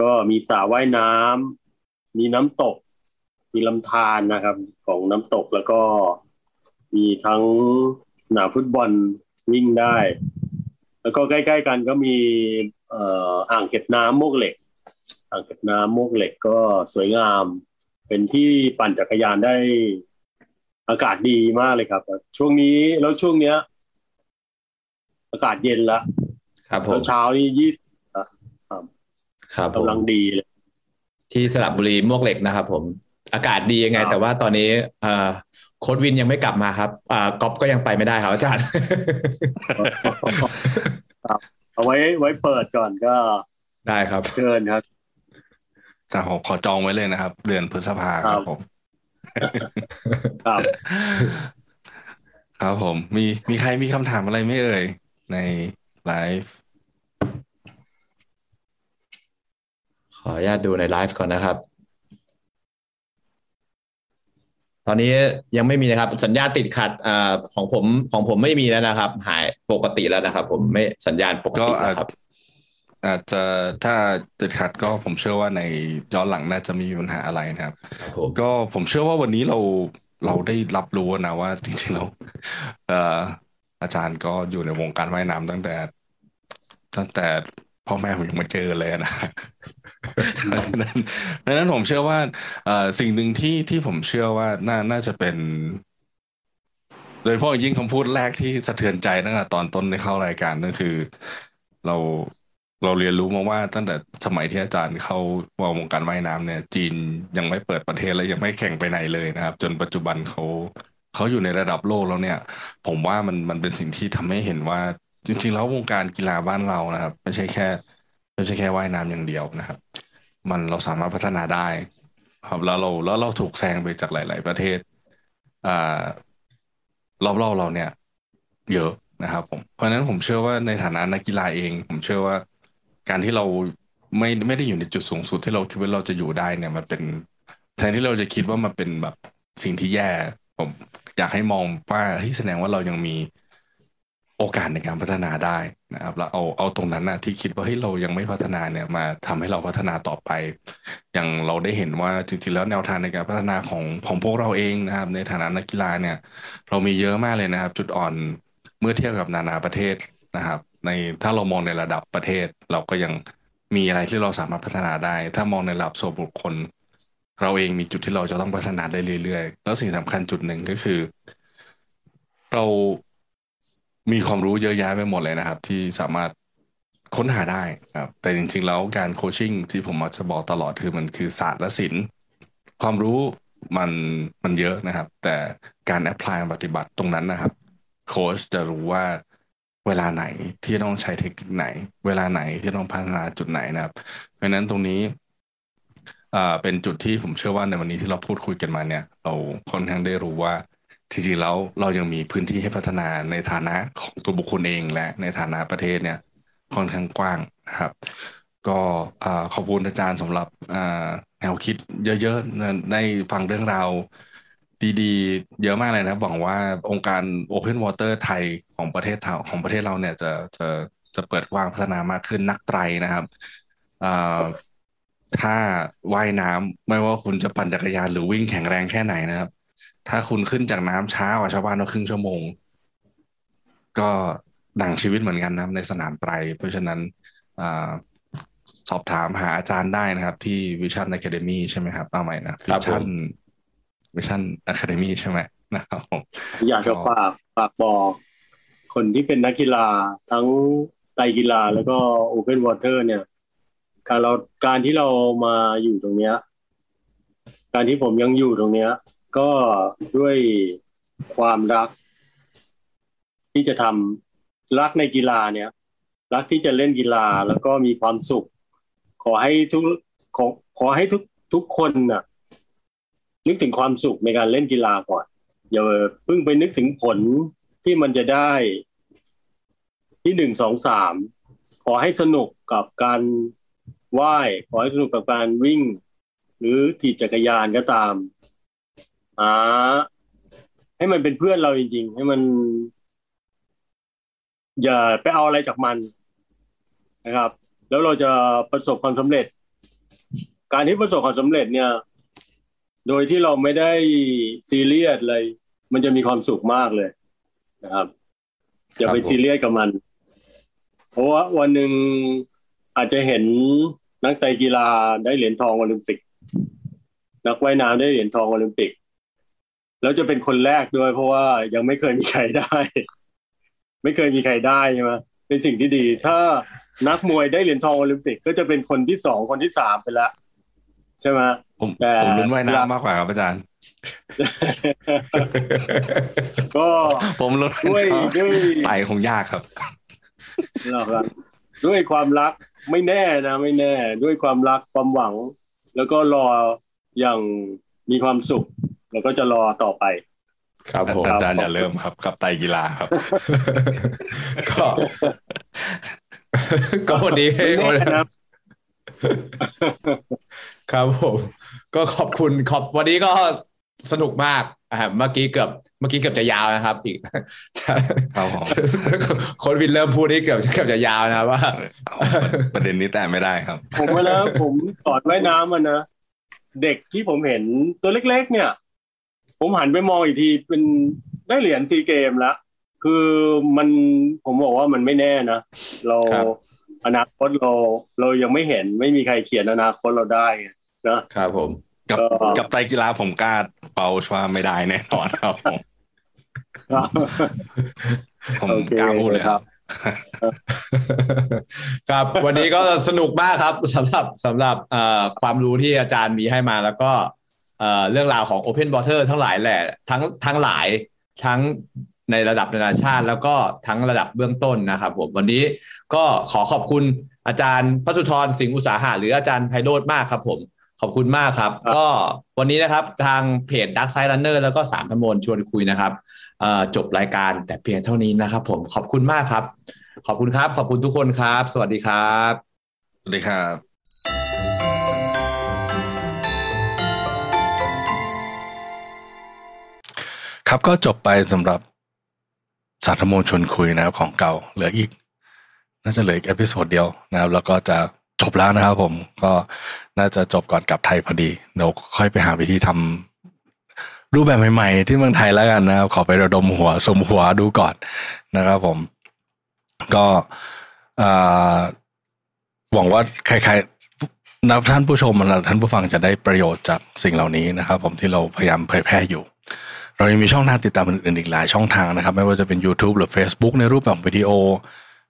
ก็มีสระว่ายน้ำ มีน้ำตก มีลำธารนะครับ ของน้ำตกแล้วก็มีทั้งสนามฟุตบอลวิ่งได้ แล้วก็ใกล้ๆกันก็มีเอ่ออ่างเก็บน้ำโมกเหล็ก อ่างเก็บน้ำโมกเหล็กก็สวยงาม เป็นที่ปั่นจักรยานได้อากาศดีมากเลยครับ ช่วงนี้แล้วช่วงเนี้ย อากาศเย็นละครับผมเช้าๆนี่ยี่สิบครับผมกำลังดีเลย ที่สระบุรีมวกเหล็กนะครับ ผมอากาศดียังไงครับแต่ว่าตอนนี้เอ่อโค้ดวินยังไม่กลับมาครับอ่าก๊อฟก็ยังไปไม่ได้ครับอาจารย์ครับเอาไว้ไว้เปิดก่อนก็ได้ครับ เชิญครับแต่ผมขอจองไว้เลยนะครับ เดือนพฤษภาคครัรับบผมครับครับผม มีมีใครมีคำถามอะไรไหม่เอ่ย ในไลฟ์ ออนุญาตดูในไลฟ์ก่อนนะครับ ตอนนี้ยังไม่มีนะครับ สัญญาณติดขัดอ่าของผมของผมไม่มีแล้วนะครับ หายปกติแล้วนะครับ ผมไม่สัญญาณปกก็ติอาแล้จวครับอาจจะถ้าติดขัดก็ผมเชื่อว่าในย้อนหลังน่าจะไมมีปัญหาอะไรนะครับครับผมก็ผมเชื่อว่าวันนี้เราเราได้รับรู้นะว่าจริงๆแล้วเอ่ออาจารย์ก็อยู่ในวงการว่ายน้ำตั้งแต่ ตั้งแต่ พ่อแม่ผมยังไม่เจอเลยนะดังนั้นดังนั้นผมเชื่อว่าสิ่งหนึ่งที่ที่ผมเชื่อว่าน่าน่าจะเป็น โดยเฉพาะอยยิ่งคำพูดแรกที่สะเทือนใจตั้งแต่ตอนต้นในเข้ารายการนั่นคือ เราเราเรียนรู้มาว่าตั้งแต่สมัยที่อาจารย์เข้าวงการว่ายน้ำเนี่ย จีนยังไม่เปิดประเทศและยังไม่แข่งไปไหนเลยนะครับ จนปัจจุบันเขาเขาอยู่ในระดับโลกแล้วเนี่ย ผมว่ามันมันเป็นสิ่งที่ทำให้เห็นว่า จริงๆแล้ววงการกีฬาบ้านเรานะครับไม่ใช่แค่ไม่ใช่แค่ว่ายน้ำอย่างเดียวนะครับ มันเราสามารถพัฒนาได้ ครับแล้วเราแล้วเราถูกแซงไปจากหลาย ๆ ประเทศอ่ารอบๆเราเนี่ย เยอะนะครับ ผมเพราะฉะนั้นผมเชื่อว่าในฐานะนักกีฬาเอง ผมเชื่อว่า การที่เราไม่ไม่ได้อยู่ในจุดสูงสุดที่เราคิดว่าเราจะอยู่ได้เนี่ย มันเป็นแทนที่เราจะคิดว่ามันเป็นแบบสิ่งที่แย่ผมอยากให้มองว่าเฮ้ยแสดงว่าเรายังมี โอกาสในการพัฒนาได้นะครับแล้วเอาเอาตรงนั้นนะที่คิดว่าเฮ้ยเรายังไม่พัฒนาเนี่ยมาทำให้เราพัฒนาต่อไป อย่างเราได้เห็นว่าจริงๆแล้วแนวทางในการพัฒนาของของพวกเราเองนะครับ ในฐานะนักกีฬาเนี่ย เรามีเยอะมากเลยนะครับ จุดอ่อนเมื่อเทียบกับนานาประเทศนะครับ ในถ้าเรามองในระดับประเทศ เราก็ยังมีอะไรที่เราสามารถพัฒนาได้ ถ้ามองในระดับส่วนบุคคล เราเองมีจุดที่เราจะต้องพัฒนาได้เรื่อยๆ แล้วสิ่งสำคัญจุดหนึ่งก็คือ เรา มีความรู้เยอะแยะไปหมดเลยนะครับ ที่สามารถค้นหาได้ครับ แต่จริงๆแล้วการโคชชิ่งที่ผมมักจะบอกตลอดคือมันคือศาสตร์และศิลป์ความรู้มันมันเยอะนะครับ แต่การแอพพลายปฏิบัติตรงนั้นนะครับ โค้ชจะรู้ว่าเวลาไหนที่ต้องใช้เทคนิคไหน เวลาไหนที่ต้องพัฒนาจุดไหนนะครับ เพราะนั้นตรงนี้อ่าเป็นจุดที่ผมเชื่อว่าในวันนี้ที่เราพูดคุยกันมาเนี่ย เราค่อนข้างได้รู้ว่า จริงๆแล้วเรายังมีพื้นที่ให้พัฒนาในฐานะของตัวบุคคลเองและในฐานะประเทศเนี่ยค่อนข้างกว้างนะครับ ก็ขอบคุณอาจารย์สำหรับแนวคิดเยอะๆได้ฟังเรื่องราวดีๆ เยอะมากเลยนะหวังว่าองค์การ Open Water ไทยของประเทศของประเทศเราเนี่ยจะจะจะเปิดกว้างพัฒนามากขึ้นนักไตรนะครับถ้าว่ายน้ำไม่ว่าคุณจะปั่นจักรยานหรือวิ่งแข็งแรงแค่ไหนนะครับ ถ้าคุณขึ้นจากน้ำช้ากว่าชาวบ้านเราครึ่งชั่วโมง ก็ดังชีวิตเหมือนกันนะในสนามไตร เพราะฉะนั้นอสอบถามหาอาจารย์ได้นะครับ ที่ Vision Academy ใช่ไหมครับเอาใหม่นะ Vision Vision Academy ใช่ไหมนะครับอยากจะฝากฝากบอกคนที่เป็นนักกีฬาทั้งไตรกีฬาแล้วก็ Open Water เนี่ย การเราการที่เรามาอยู่ตรงเนี้ย การที่ผมยังอยู่ตรงเนี้ย ก็ด้วยความรัก ที่จะทำรักในกีฬาเนี่ย รักที่จะเล่นกีฬาแล้วก็มีความสุข ขอให้ทุกขอขอให้ทุกทุกคนน่ะ นึกถึงความสุขในการเล่นกีฬาก่อนอย่าเพิ่งไปนึกถึงผลที่มันจะได้ที่หนึ่งสองสามขอให้สนุกกับการว่าย ขอให้สนุกกับการวิ่ง หรือขี่จักรยานก็ตาม อ่าให้มันเป็นเพื่อนเราจริง ๆ ให้มัน อย่าไปเอาอะไรจากมันนะครับ แล้วเราจะประสบความสำเร็จ การที่ประสบความสำเร็จเนี่ย โดยที่เราไม่ได้ซีเรียสเลย มันจะมีความสุขมากเลยนะครับ อย่าไปซีเรียสกับมัน เพราะว่าวันหนึ่งอาจจะเห็นนักไตกีฬาได้เหรียญทองโอลิมปิก นักว่ายน้ำได้เหรียญทองโอลิมปิก แล้วจะเป็นคนแรกด้วย เพราะว่ายังไม่เคยมีใครได้ ไม่เคยมีใครได้ใช่ไหมเป็นสิ่งที่ดี ถ้านักมวยได้เหรียญทองโอลิมปิก ก็จะเป็นคนที่สองคนที่สามไปแล้วใช่ไหมผมผมลุ้นว่ายน้ำมากกว่าครับอาจารย์ก็ผมลุ้นด้วยด้วยไตคงยากครับด้วยความรักไม่แน่นะ ไม่แน่ ด้วยความรักความหวัง แล้วก็รออย่างมีความสุข แล้วก็จะรอต่อไป ครับผมอาจารย์อย่าเริ่มครับ กับไตกีฬาครับ ก็ก็วันนี้ครับครับผมก็ขอบคุณขอบวันนี้ก็สนุกมากอ่าเมื่อกี้เกือบเมื่อกี้เกือบจะยาวนะครับ อีกคนวินเริ่มพูดนี่เกือบเกือบจะยาวนะว่า ประเด็นนี้แต่ไม่ได้ครับ ผมว่าแล้วผมสอนว่ายน้ำมันนะเด็กที่ผมเห็นตัวเล็ก ๆ เนี่ย ผมหันไปมองอีกทีเป็นได้เหรียญซีเกมแล้ว คือมันผมบอกว่ามันไม่แน่นะ เราอนาคตเราเรายังไม่เห็นไม่มีใครเขียนอนาคตเราได้นะครับผม กับกับไตกีฬาผมกล้าเป่าชว่าไม่ได้แน่นอนครับผมผมกล้าพูดเลยครับ ครับ วันนี้ก็สนุกมากครับสำหรับสำหรับความรู้ที่อาจารย์มีให้มาแล้วก็ เรื่องราวของ Open Water ทั้งหลายแหละทั้งทั้งหลายทั้งในระดับนานาชาติแล้วก็ทั้งระดับเบื้องต้นนะครับผมวันนี้ก็ขอขอบคุณอาจารย์พระสุธรสิงห์อุตสาหะหรืออาจารย์ไพโรธมากครับผมขอบคุณมากครับ ก็วันนี้นะครับทางเพจ Dark Side Runner แล้วก็สามธมนชวนคุยนะครับจบรายการแต่เพียงเท่านี้นะครับผมขอบคุณมากครับ ขอบคุณครับ ขอบคุณทุกคนครับ สวัสดีครับ สวัสดีครับ ครับก็จบไปสำหรับสามทโมนชวนคุยนะครับของเก่าเหลืออีก น่าจะเหลืออีก episode เดียวนะครับ แล้วก็จะจบแล้วนะครับผมก็น่าจะจบก่อนกลับไทยพอดีเดี๋ยวค่อยไปหาวิธีทำรูปแบบใหม่ๆ ที่เมืองไทยแล้วกันนะครับ ขอไประดมหัวสุมหัวดูก่อนนะครับผม ก็หวังว่าใครๆนับท่านผู้ชมและท่านผู้ฟังจะได้ประโยชน์จากสิ่งเหล่านี้นะครับ ผมที่เราพยายามเผยแพร่อยู่ เรายังมีช่องทางติดตามอื่นๆอีกหลายช่องทางนะครับ ไม่ว่าจะเป็น YouTube หรือ Facebook ในรูปแบบวิดีโอ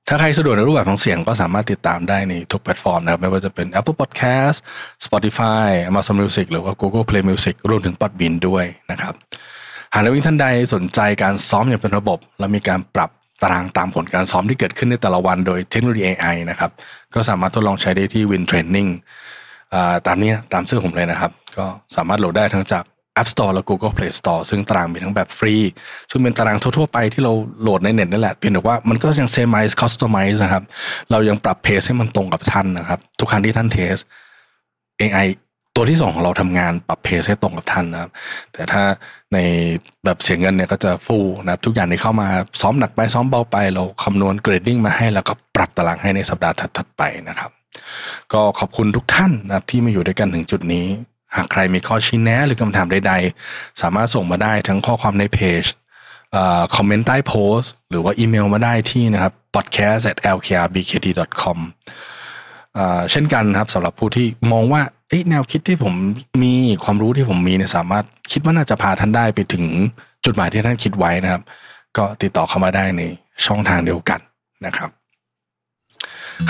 ถ้าใครสะดวกในรูปแบบของเสียงก็สามารถติดตามได้ในทุกแพลตฟอร์มนะครับ ไม่ว่าจะเป็น Apple Podcast Spotify Amazon Music หรือว่า Google Play Music รวมถึง Podbean ด้วยนะครับ หากนักวิ่งท่านใดสนใจการซ้อมอย่างเป็นระบบ และมีการปรับตารางตามผลการซ้อมที่เกิดขึ้นในแต่ละวันโดยเทคโนโลยี AI นะครับ ก็สามารถทดลองใช้ได้ที่ Win Training ตามนี้ตามชื่อผมเลยนะครับ ก็สามารถโหลดได้ทั้งจาก App Store และ Google Play Store ซึ่งตารางมีทั้งแบบฟรี ซึ่งเป็นตารางทั่วๆไปที่เราโหลดในเน็ตนั่นแหละ เพียงแต่ว่ามันก็ยัง semi-customize นะครับ เรายังปรับ pace ให้มันตรงกับท่านนะครับ ทุกครั้งที่ท่านเทส AI ตัวที่สองของเราทำงานปรับ pace ให้ตรงกับท่านนะครับ แต่ถ้าในแบบเสียเงินเนี่ยก็จะ full นะครับ ทุกอย่างที่เข้ามาซ้อมหนักไปซ้อมเบาไป เราคำนวณ grading มาให้แล้วก็ปรับตารางให้ในสัปดาห์ถัดๆไปนะครับ ก็ขอบคุณทุกท่านนะครับที่มาอยู่ด้วยกันถึงจุดนี้ หากใครมีข้อชี้แนะหรือคำถามใดๆ สามารถส่งมาได้ทั้งข้อความในเพจคอมเมนต์ใต้โพสต์ หรือว่าอีเมลมาได้ที่นะครับ podcast at lkrbkt com เช่นกันครับสำหรับผู้ที่มองว่าแนวคิดที่ผมมีความรู้ที่ผมมีเนี่ยสามารถคิดว่าน่าจะพาท่านได้ไปถึงจุดหมายที่ท่านคิดไว้นะครับ ก็ติดต่อเข้ามาได้ในช่องทางเดียวกันนะครับ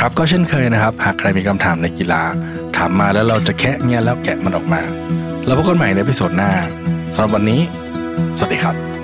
ครับก็เช่นเคยนะครับ หากใครมีคำถามในกีฬา ถามมาแล้วเราจะแค่เงี้ยแล้วแกะมันออกมา แล้วพบกันใหม่ในพิโซดหน้าสำหรับวันนี้ สวัสดีครับ